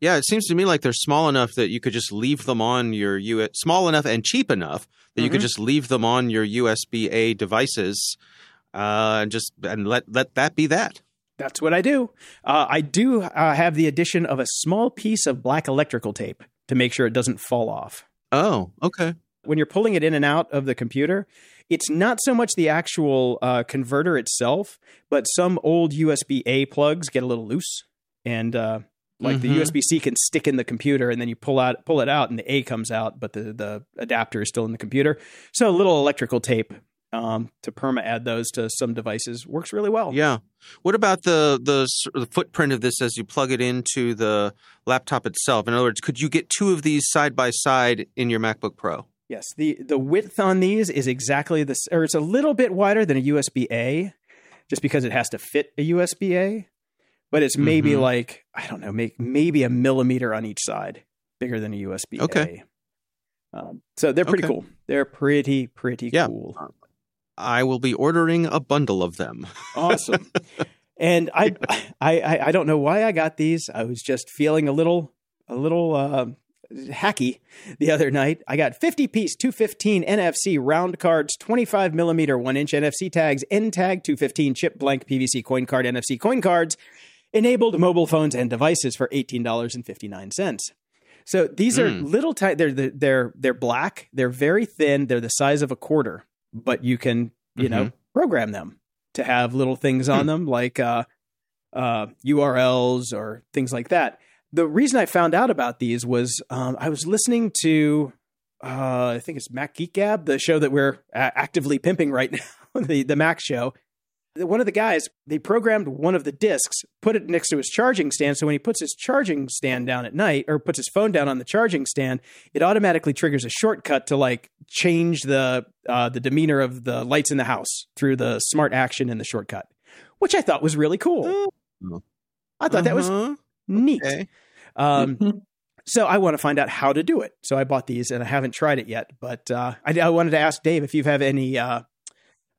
Yeah, it seems to me like they're small enough that you could just leave them on your U. Small enough and cheap enough that you could Mhm. just leave them on your USB A devices, uh, and just and let let that be that. That's what I do. Uh, I do uh, have the addition of a small piece of black electrical tape to make sure it doesn't fall off. Oh, okay. when you're pulling it in and out of the computer, it's not so much the actual uh, converter itself, but some old USB A plugs get a little loose, and uh, like the Mhm. USB C can stick in the computer, and then you pull out pull it out, and the A comes out, but the the adapter is still in the computer. So a little electrical tape um, to perma add those to some devices works really well. Yeah. What about the, the the footprint of this as you plug it into the laptop itself? In other words, could you get two of these side by side in your MacBook Pro? Yes, the the width on these is exactly the or it's a little bit wider than a USB A, just because it has to fit a USB A. But it's maybe Mhm. like I don't know, make maybe a millimeter on each side, bigger than a USB Okay. Um, so they're pretty Okay. cool. They're pretty pretty Yeah. cool. I will be ordering a bundle of them. Awesome. and I, I I I don't know why I got these. I was just feeling a little a little uh, hacky the other night. I got 50 piece 215 NFC round cards, 25 millimeter one inch NFC tags, N tag 215 chip blank PVC coin card NFC coin cards, enabled mobile phones and devices for $18.59. So these are Mm. little tight. They're they're they're black. They're very thin. They're the size of a quarter, but you can you know program them to have little things on them like uh, uh, URLs or things like that. the reason I found out about these was um, I was listening to uh, I think it's Mac Geek Gab, the show that we're actively pimping right now, the the Mac show. One of the guys they programmed one of the discs, put it next to his charging stand, so when he puts his charging stand down at night or puts his phone down on the charging stand, it automatically triggers a shortcut to like change the uh, the demeanor of the lights in the house through the smart action in the shortcut, which I thought was really cool. Oh. I thought that was Uh-huh. neat. Okay. Um, so I want to find out how to do it. So I bought these and I haven't tried it yet. But uh, I, I wanted to ask Dave if you have any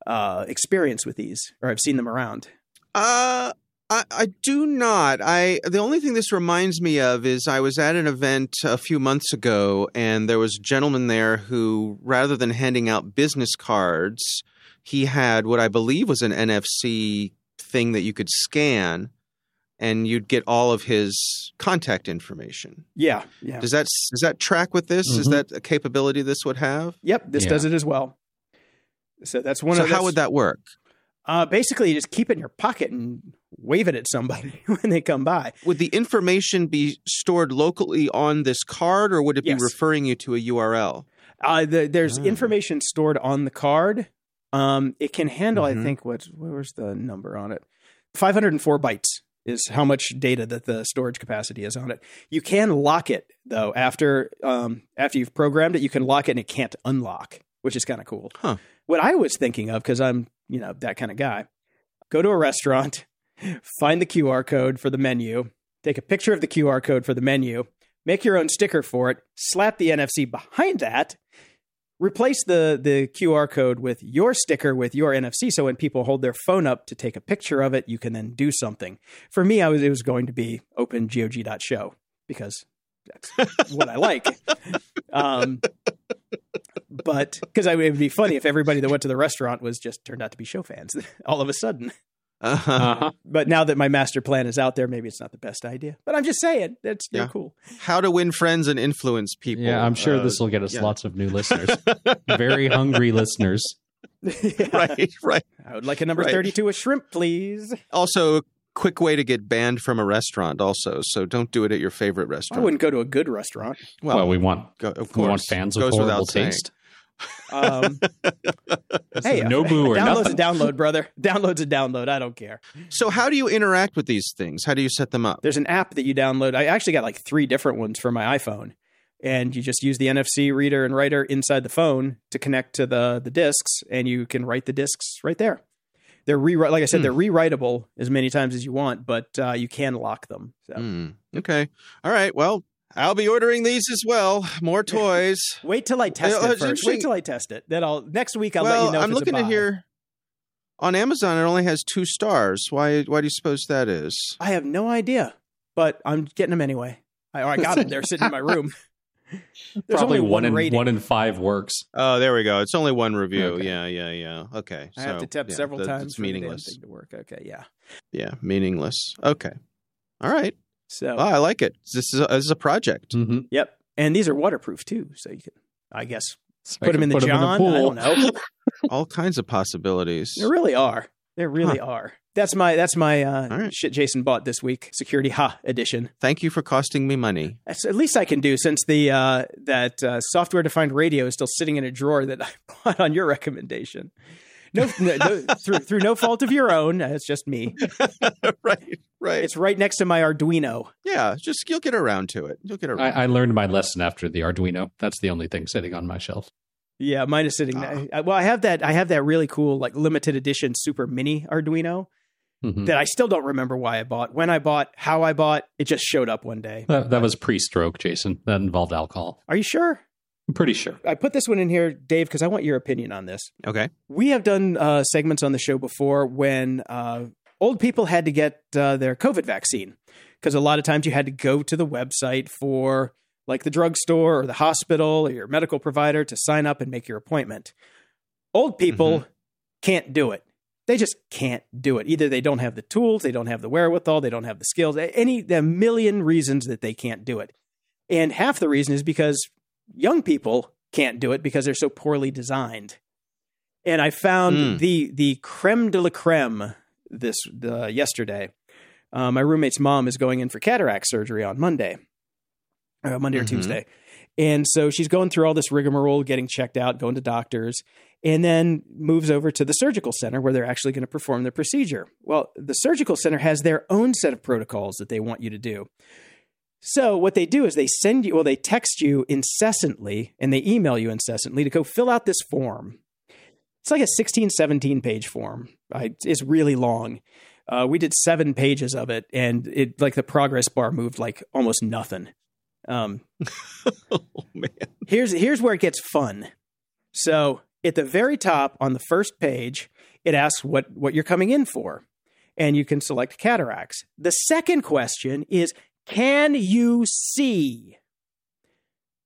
uh, experience with these or I've seen them around. Uh, I, I do not. I the only thing this reminds me of is I was at an event a few months ago, and there was a gentleman there who, rather than handing out business cards, he had what I believe was an NFC thing that you could scan, and you'd get all of his contact information. Yeah. Yeah. Does that does that track with this? Is Mhm. that a capability this would have? Yep. This Yeah. does it as well. So that's one so of how would that work? Uh, basically, you just keep it in your pocket and wave it at somebody when they come by. Would the information be stored locally on this card, or would it Yes. be referring you to a URL? Uh, the, there's Ah. information stored on the card. Um, it can handle, Mhm. I think, what where's the number on it? 504 bytes is how much data that the storage capacity is on it. You can lock it though after um, after you've programmed it. You can lock it and it can't unlock, which is kind of cool. Huh. What I was thinking of because I'm you know that kind of guy. Go to a restaurant, find the QR code for the menu, take a picture of the QR code for the menu, make your own sticker for it, slap the NFC behind that, replace the the QR code with your sticker with your NFC so when people hold their phone up to take a picture of it, you can then do something. For me, I was it was going to be opengog.show because that's what I like. Um, but because it would be funny if everybody that went to the restaurant was just turned out to be show fans all of a sudden. Uh-huh. Uh-huh. But now that my master plan is out there, maybe it's not the best idea. But I'm just saying that's Yeah. cool. How to win friends and influence people. Yeah, I'm sure Uh, this will get us yeah. lots of new listeners. Very hungry listeners. Yeah. right, right. I would like a number Right. 32 a shrimp, please. Also, a quick way to get banned from a restaurant. Also, so don't do it at your favorite restaurant. I wouldn't go to a good restaurant. Well, Well, we want go, of we want course, fans of Goes horrible without saying. taste. Um, hey, no boo or nothing. download's nothing. a download, brother. Download's a download. I don't care. So, how do you interact with these things? How do you set them up? There's an app that you download. I actually got like three different ones for my iPhone. And you just use the NFC reader and writer inside the phone to connect to the the discs, and you can write the discs right there. They're rewrite, like I said, Hmm. they're rewritable as many times as you want, but uh, you can lock them. So Hmm, okay. All right. Well, I'll be ordering these as well. More toys. wait till I test Uh, it first. Wait till I test it. Then I'll next week I'll well, let you know. I'm if it's a looking at here. On Amazon, it only has two stars. Why? Why do you suppose that is? I have no idea, but I'm getting them anyway. I, I got them. They're sitting in my room. There's Probably only one in one in five works. Oh, there we go. It's only one review. Okay. Yeah, yeah, yeah. Okay. I have to tap yeah, several that- times It's for the meaningless. thing to work. Okay, yeah. Yeah, meaningless. Okay. All right. So Well, I like it. This is a, this is a project. Mm-hmm. Yep. And these are waterproof too, so you can, I guess, I put them in can the put 'em John. I pool. don't know. All kinds of possibilities. There really are. There really are. That's my that's my uh, All right. shit Jason bought this week. Security Ha edition. Thank you for costing me money. That's at least I can do since the uh, that uh, software defined radio is still sitting in a drawer that I bought on your recommendation. No, no, no through through no fault of your own. It's just me. right, right. It's right next to my Arduino. yeah, just you'll get around to it. You'll get around. I, I learned my lesson after the Arduino. That's the only thing sitting on my shelf. Yeah, mine is sitting. I- well, I have that. I have that really cool like limited edition super mini Arduino Mhm. that I still don't remember why I bought, when I bought, how I bought. It just showed up one day. That, that was pre-stroke, Jason. That involved alcohol. Are you sure? I'm pretty sure. I put this one in here, Dave, because I want your opinion on this. okay. We have done uh, segments on the show before when uh, old people had to get uh, their COVID vaccine because a lot of times you had to go to the website for like the drugstore or the hospital or your medical provider to sign up and make your appointment. Old people can't do it. They just can't do it. Either they don't have the tools, they don't have the wherewithal, they don't have the skills. Any a million reasons that they can't do it. And half the reason is because young people can't do it because they're so poorly designed. And I found Mm. the the creme de la creme this uh, yesterday Uh, my roommate's mom is going in for cataract surgery on Monday, uh, Monday or Mhm. Tuesday. And so she's going through all this rigmarole, getting checked out, going to doctors, and then moves over to the surgical center where they're actually going to perform the procedure. Well, the surgical center has their own set of protocols that they want you to do. So what they do is they send you, well, they text you incessantly and they email you incessantly to go fill out this form. It's like a 16, 17 page form. Right? It's really long. Uh, we did seven pages of it, and it like the progress bar moved like almost nothing. Um, oh man. here's here's where it gets fun. So at the very top on the first page, it asks what what you're coming in for, and you can select cataracts. The second question is, can you see?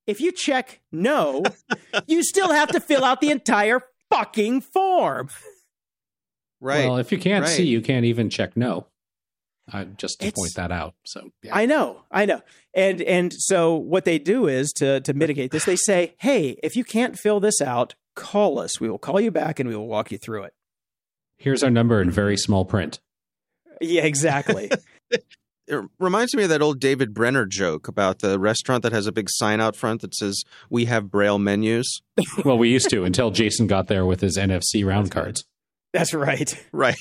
If you check no, you still have to fill out the entire fucking form. Right. Well, if you can't Right. see, you can't even check no. Uh, just to It's- point that out. So yeah. I know, I know. And and so what they do is to to mitigate this, they say, "Hey, if you can't fill this out, call us. We will call you back and we will walk you through it." here's our number in very small print. Yeah, exactly. it reminds me of that old David Brenner joke about the restaurant that has a big sign out front that says "We have Braille menus." well, we used to until Jason got there with his NFC round cards. That's right. Right.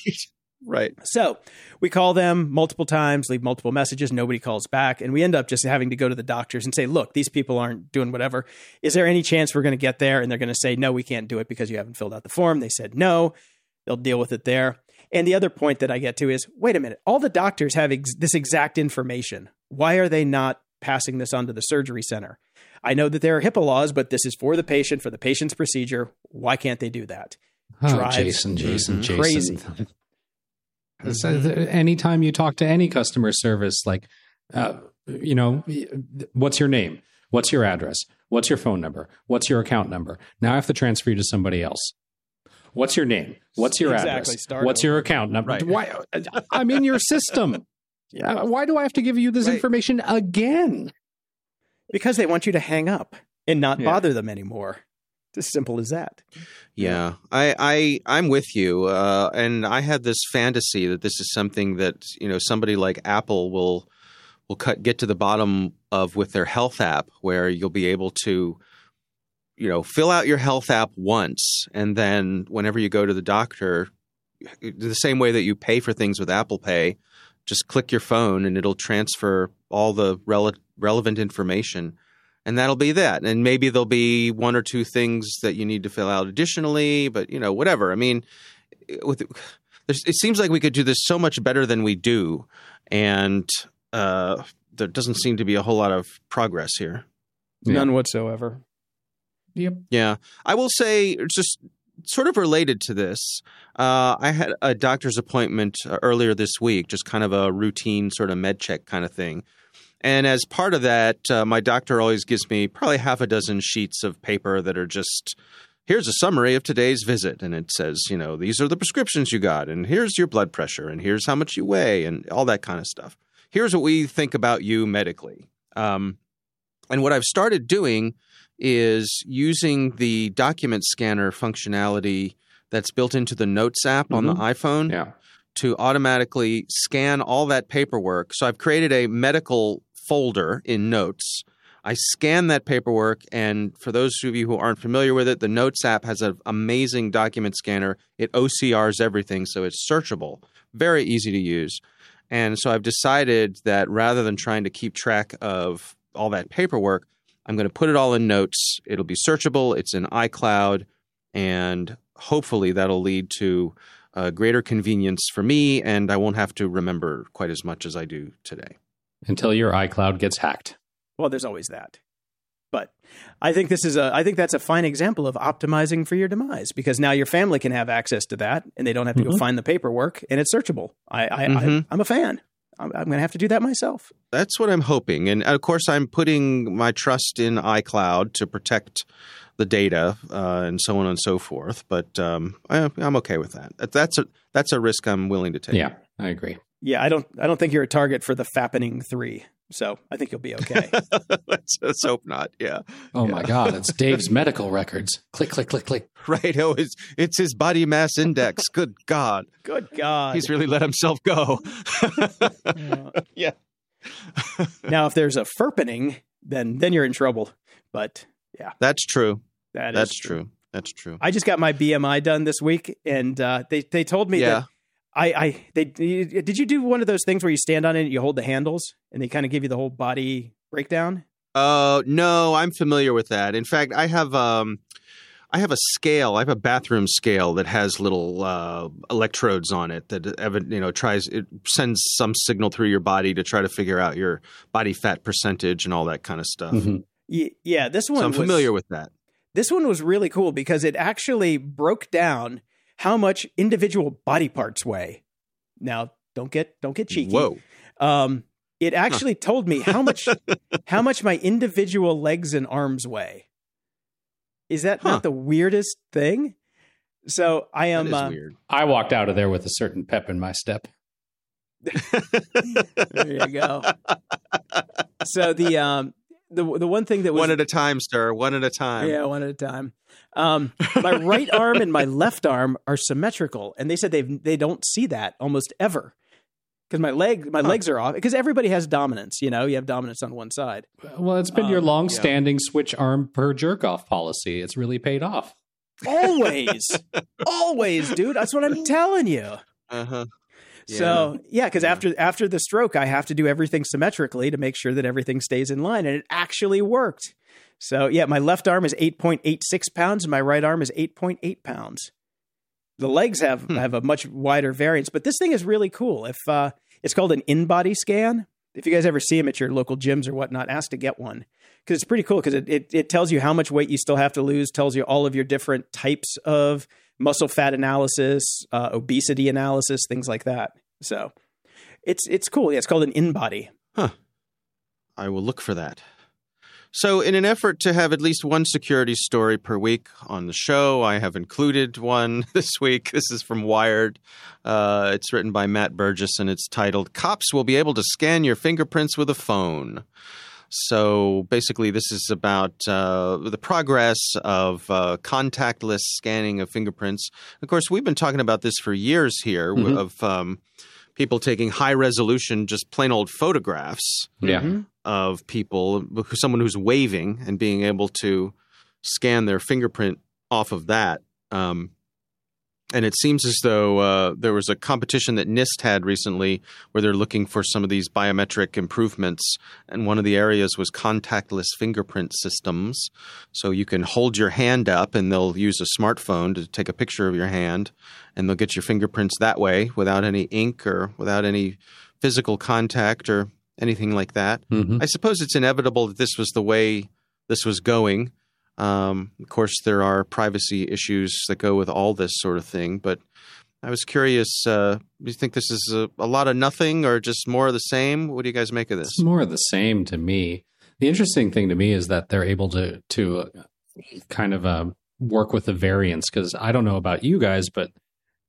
Right. So we call them multiple times, leave multiple messages. Nobody calls back. And we end up just having to go to the doctors and say, look, these people aren't doing whatever. Is there any chance we're going to get there? And they're going to say, no, we can't do it because you haven't filled out the form. They said no. They'll deal with it there. And the other point that I get to is wait a minute, all the doctors have ex- this exact information. Why are they not passing this on to the surgery center? I know that there are HIPAA laws, but this is for the patient, for the patient's procedure. Why can't they do that? Oh, Jason, Jason, Mhm. Jason. Crazy. So th- anytime you talk to any customer service, like, uh, you know, what's your name? What's your address? What's your phone number? What's your account number? Now I have to transfer you to somebody else. What's your name? What's your Exactly, address? start What's your account number? Right. Why? I'm in your system. Uh, Why do I have to give you this Right. information again? Because they want you to hang up and not Yeah. bother them anymore. It's as simple as that. Yeah, I, I, I'm with you, uh, and I had this fantasy that this is something that you know somebody like Apple will will cut get to the bottom of with their health app, where you'll be able to, you know, fill out your health app once, and then whenever you go to the doctor, the same way that you pay for things with Apple Pay, just click your phone and it'll transfer all the rele- relevant information and that'll be that. And maybe there'll be one or two things that you need to fill out additionally, but you know, whatever. I mean, with there's, it seems like we could do this so much better than we do, and uh, there doesn't seem to be a whole lot of progress here. Yeah. None whatsoever. Yep. Yeah, I will say, just sort of related to this. Uh, I had a doctor's appointment uh, earlier this week, just kind of a routine sort of med check kind of thing. And as part of that, uh, my doctor always gives me probably half a dozen sheets of paper that are just here's a summary of today's visit. And it says, you know, these are the prescriptions you got, and here's your blood pressure, and here's how much you weigh, and all that kind of stuff. Here's what we think about you medically. Um, and what I've started doing is using the document scanner functionality that's built into the Notes app on the iPhone Yeah. to automatically scan all that paperwork. So I've created a medical folder in Notes. I scan that paperwork, and for those of you who aren't familiar with it, the Notes app has an amazing document scanner. It OCRs everything, so it's searchable, very easy to use. And so I've decided that rather than trying to keep track of all that paperwork, I'm going to put it all in Notes. It'll be searchable, it's in iCloud, and hopefully that'll lead to uh, greater convenience for me, and I won't have to remember quite as much as I do today. Until your iCloud gets hacked. Well, there's always that. But I think this is a I think that's a fine example of optimizing for your demise because now your family can have access to that and they don't have to go Mhm. find the paperwork and it's searchable. I, I, Mhm. I I'm a fan. I'm, I'm going to have to do that myself. That's what I'm hoping. And of course, I'm putting my trust in iCloud to protect the data uh, and so on and so forth. But um, I, I'm okay with that. That- That's a that's a risk I'm willing to take. Yeah, I agree. Yeah, I don't I don't think you're a target for the fappening three. So I think you'll be okay. let's, let's hope not. Yeah. Oh my God, it's Dave's medical records. Click, click, click, click. Right. Oh, it's, it's his body mass index. Good God. Good God. He's really let himself go. yeah. now, if there's a furpening, then then you're in trouble. But yeah, That's true. that is That's true. That's true. I just got my BMI done this week, and uh, they they told me Yeah. that I I they did you do one of those things where you stand on it, you hold the handles, and they kind of give you the whole body breakdown? Uh, no, I'm familiar with that. In fact, I have um, I have a scale. I have a bathroom scale that has little uh, electrodes on it that you know tries it sends some signal through your body to try to figure out your body fat percentage and all that kind of stuff. Mhm. Yeah, this one So I'm was, familiar with that. This one was really cool because it actually broke down how much individual body parts weigh. Now, don't get don't get cheeky. Whoa. Um, it actually told me how much how much my individual legs and arms weigh. Is that Huh. not the weirdest thing? So I am. is uh, weird. I walked out of there with a certain pep in my step. there you go. so the um the the one thing that was One at a time, sir. One at a time. Yeah, one at a time. Um, my right arm and my left arm are symmetrical, and they said they they don't see that almost ever because my leg my legs are off because everybody has dominance. You know, you have dominance on one side. Well, it's been your Um, long-standing switch arm per jerk off policy. It's really paid off. Always, always, dude. That's what I'm telling you. Uh huh. So yeah, because Yeah. after after the stroke, I have to do everything symmetrically to make sure that everything stays in line, and it actually worked. So yeah, my left arm is eight point eight six pounds, and my right arm is eight point eight pounds. The legs have Hmm. have a much wider variance, but this thing is really cool. If uh, it's called an InBody scan, if you guys ever see them at your local gyms or whatnot, ask to get one because it's pretty cool because it, it it tells you how much weight you still have to lose, tells you all of your different types of muscle fat analysis, uh, obesity analysis, things like that. So it's it's cool. Yeah, it's called an InBody. Huh. I will look for that. So, in an effort to have at least one security story per week on the show, I have included one this week. This is from Wired. Uh, it's written by Matt Burgess and it's titled Cops Will Be Able to Scan Your Fingerprints with a Phone. So, basically, this is about uh, the progress of uh, contactless scanning of fingerprints. Of course, we've been talking about this for years here Mhm. of um, people taking high resolution, just plain old photographs Yeah. of people, someone who's waving and being able to scan their fingerprint off of that. Um, and it seems as though uh, there was a competition that NIST had recently where they're looking for some of these biometric improvements. And one of the areas was contactless fingerprint systems. So you can hold your hand up and they'll use a smartphone to take a picture of your hand and they'll get your fingerprints that way without any ink or without any physical contact or anything like that. hmm I suppose it's inevitable that this was the way this was going. Um, of course, there are privacy issues that go with all this sort of thing, but I was curious. Uh, you think this is a, a lot of nothing or just more of the same? What do you guys make of this? It's more of the same to me. The interesting thing to me is that they're able to to uh, kind of uh, work with the variance because I don't know about you guys, but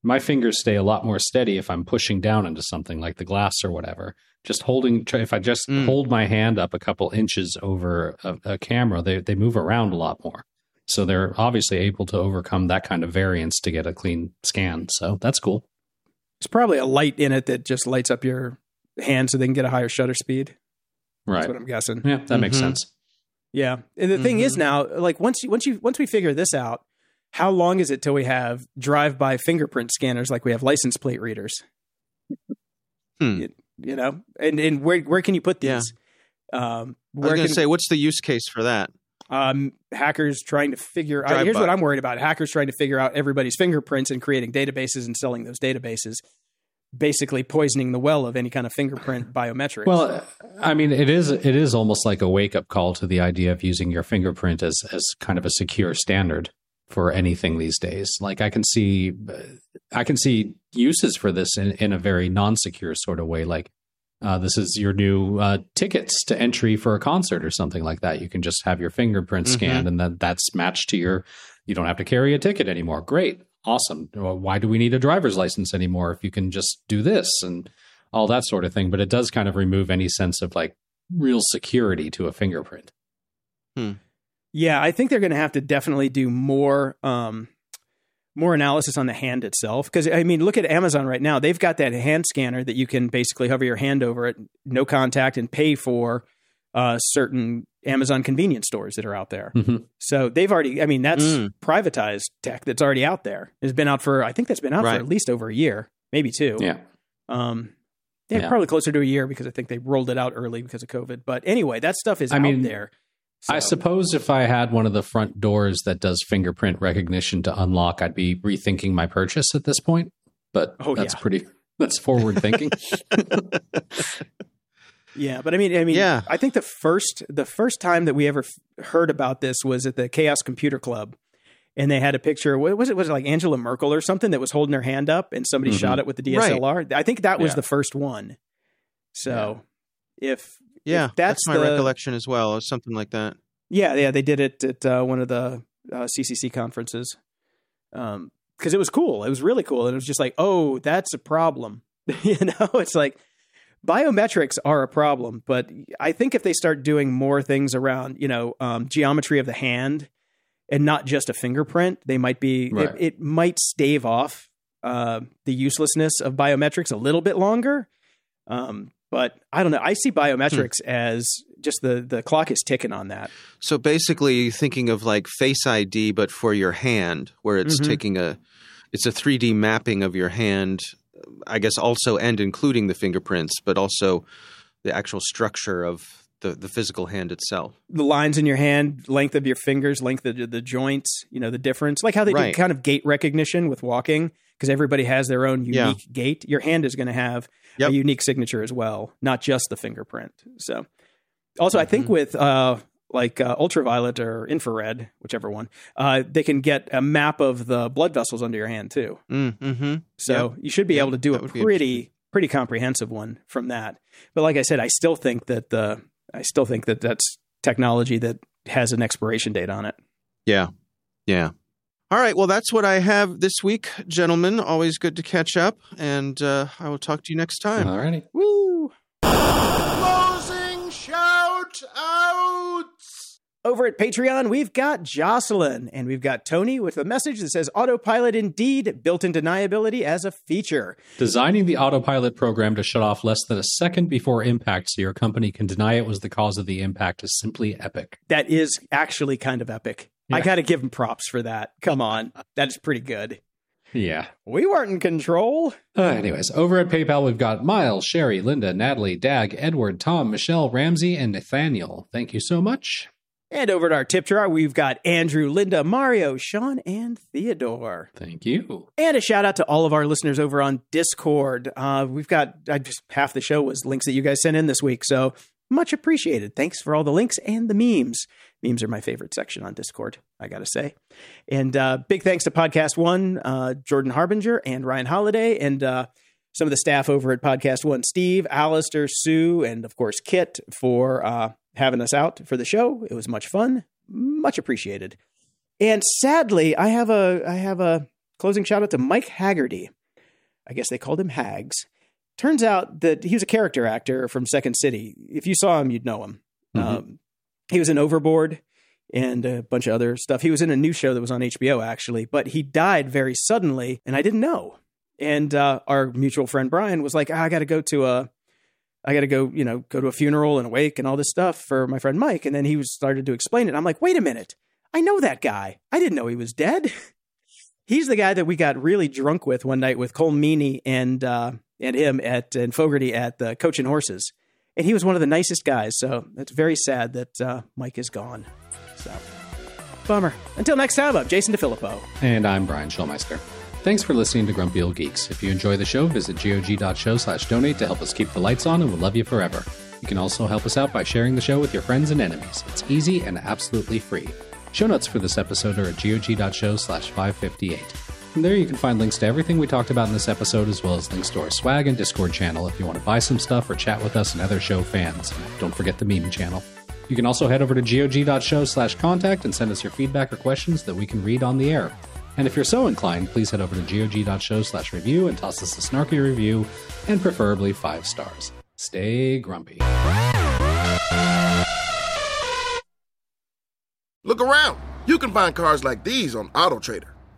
my fingers stay a lot more steady if I'm pushing down into something like the glass or whatever. Just holding, if I just Mm. hold my hand up a couple inches over a, a camera, they they move around a lot more. So they're obviously able to overcome that kind of variance to get a clean scan. So that's cool. There's probably a light in it that just lights up your hand so they can get a higher shutter speed. That's Right. what I'm guessing. Yeah, that makes Mhm. sense. Yeah. And the thing is Mhm. now, like once you once you once we figure this out, how long is it till we have drive-by fingerprint scanners like we have license plate readers? Hmm. You, you know, and and where where can you put Yeah. these? Um, I was where going can to say, what's the use case for that? um, hackers trying to figure? Uh, Drive here's by. what I'm worried about: hackers trying to figure out everybody's fingerprints and creating databases and selling those databases, basically poisoning the well of any kind of fingerprint biometrics. Well, I mean, it is it is almost like a wake up call to the idea of using your fingerprint as as kind of a secure standard for anything these days. Like I can see, I can see uses for this in in a very non secure sort of way. Like uh, this is your new uh, tickets to entry for a concert or something like that. You can just have your fingerprint Mhm. scanned, and then that's matched to your. You don't have to carry a ticket anymore. Great, awesome. Well, why do we need a driver's license anymore if you can just do this and all that sort of thing? But it does kind of remove any sense of like real security to a fingerprint. Yeah, I think they're going to have to definitely do more um, more analysis on the hand itself. Because I mean, look at Amazon right now; they've got that hand scanner that you can basically hover your hand over it, no contact, and pay for uh, certain Amazon convenience stores that are out there. Mhm. So they've already, I mean, that's Mm. privatized tech that's already out there. It's been out for, I think that's been out Right. for at least over a year, maybe two. Yeah. Um, yeah, Yeah. probably closer to a year because I think they rolled it out early because of COVID. But anyway, that stuff is I out mean, there. I suppose if I had one of the front doors that does fingerprint recognition to unlock, I'd be rethinking my purchase at this point. But Oh, that's yeah. pretty that's forward thinking. Yeah, but I mean, I mean, Yeah. I think the first the first time that we ever f- heard about this was at the Chaos Computer Club, and they had a picture. What was it? Was it like Angela Merkel or something that was holding her hand up, and somebody Mhm. shot it with the Right. DSLR? I think that was Yeah. the first one. So, if Yeah, that's, that's my the- recollection as well, or something like that. yeah, yeah, they did it at uh, one of the uh, CCC conferences, um, because it was cool. It was really cool, and it was just like, oh, that's a problem. you know, it's like biometrics are a problem, but I think if they start doing more things around, you know, um, geometry of the hand and not just a fingerprint, they might be. Right. It, it might stave off uh, the uselessness of biometrics a little bit longer. Um, but I don't know. I see biometrics as just the the clock is ticking on that. So basically, thinking of like Face ID, but for your hand, where it's Mhm. taking a, it's a 3D mapping of your hand, I guess also and including the fingerprints, but also the actual structure of the, the physical hand itself. the lines in your hand, length of your fingers, length of the, the joints, you know, the difference. Like how they Right. do kind of gait recognition with walking, because everybody has their own Yeah. unique gait. Your hand is going to have Yep. a unique signature as well, not just the fingerprint. So, also, I Mm-hmm. think with uh, like uh, ultraviolet or infrared, whichever one, uh, they can get a map of the blood vessels under your hand too. Mm, hmm So you should be Yeah, able to do that a pretty pretty comprehensive one from that. But like I said, I still think that the I still think that that's technology that has an expiration date on it. Yeah. Yeah. All right. Well, that's what I have this week, gentlemen. Always good to catch up, and uh, I will talk to you next time. All righty. Woo! Closing shout outs. Over at Patreon, we've got Jocelyn and we've got Tony with a message that says autopilot indeed built in deniability as a feature. Designing the autopilot program to shut off less than a second before impact so your company can deny it was the cause of the impact is simply epic. That is actually kind of epic. I got to give him props for that. Come on. That's pretty good. Yeah. We weren't in control. Uh, anyways, over at PayPal, we've got Miles, Sherry, Linda, Natalie, Dag, Edward, Tom, Michelle, Ramsey, and Nathaniel. Thank you so much. And over at our tip jar, we've got Andrew, Linda, Mario, Sean, and Theodore. Thank you. And a shout out to all of our listeners over on Discord. Uh, we've got I just half the show was links that you guys sent in this week, so much appreciated. Thanks for all the links and the memes. Memes are my favorite section on Discord, I gotta say. And uh, big thanks to Podcast One, uh, Jordan Harbinger, and Ryan Holiday, and uh, some of the staff over at Podcast One, Steve, Alistair, Sue, and of course Kit for uh, having us out for the show. It was much fun, much appreciated. And sadly, I have a I have a closing shout out to Mike Hagerty. I guess they called him Hags. Turns out that he was a character actor from Second City. If you saw him, you'd know him. Mhm. Um, he was in Overboard and a bunch of other stuff. He was in a new show that was on HBO actually, but he died very suddenly, and I didn't know. And uh, our mutual friend Brian was like, "Ah, "I got to go to a, I got to go, you know, go to a funeral and a wake and all this stuff for my friend Mike." And then he started to explain it. I'm like, "Wait a minute, I know that guy. I didn't know he was dead." He's the guy that we got really drunk with one night with Cole Meany and uh, and him at and Fogarty at the Coach and Horses, and he was one of the nicest guys. So it's very sad that uh, Mike is gone. So bummer. Until next time, I'm Jason DeFilippo. And I'm Brian Schulmeister. Thanks for listening to Grumpy Old Geeks. If you enjoy the show, visit gog.show slash donate to help us keep the lights on and we'll love you forever. You can also help us out by sharing the show with your friends and enemies. It's easy and absolutely free. Show notes for this episode are at gog.show slash 558. From there, you can find links to everything we talked about in this episode, as well as links to our swag and Discord channel if you want to buy some stuff or chat with us and other show fans. Don't forget the meme channel. You can also head over to gog.show slash contact and send us your feedback or questions that we can read on the air. And if you're so inclined, please head over to gog.show slash review and toss us a snarky review, and preferably five stars. Stay grumpy. Look around. You can find cars like these on AutoTrader.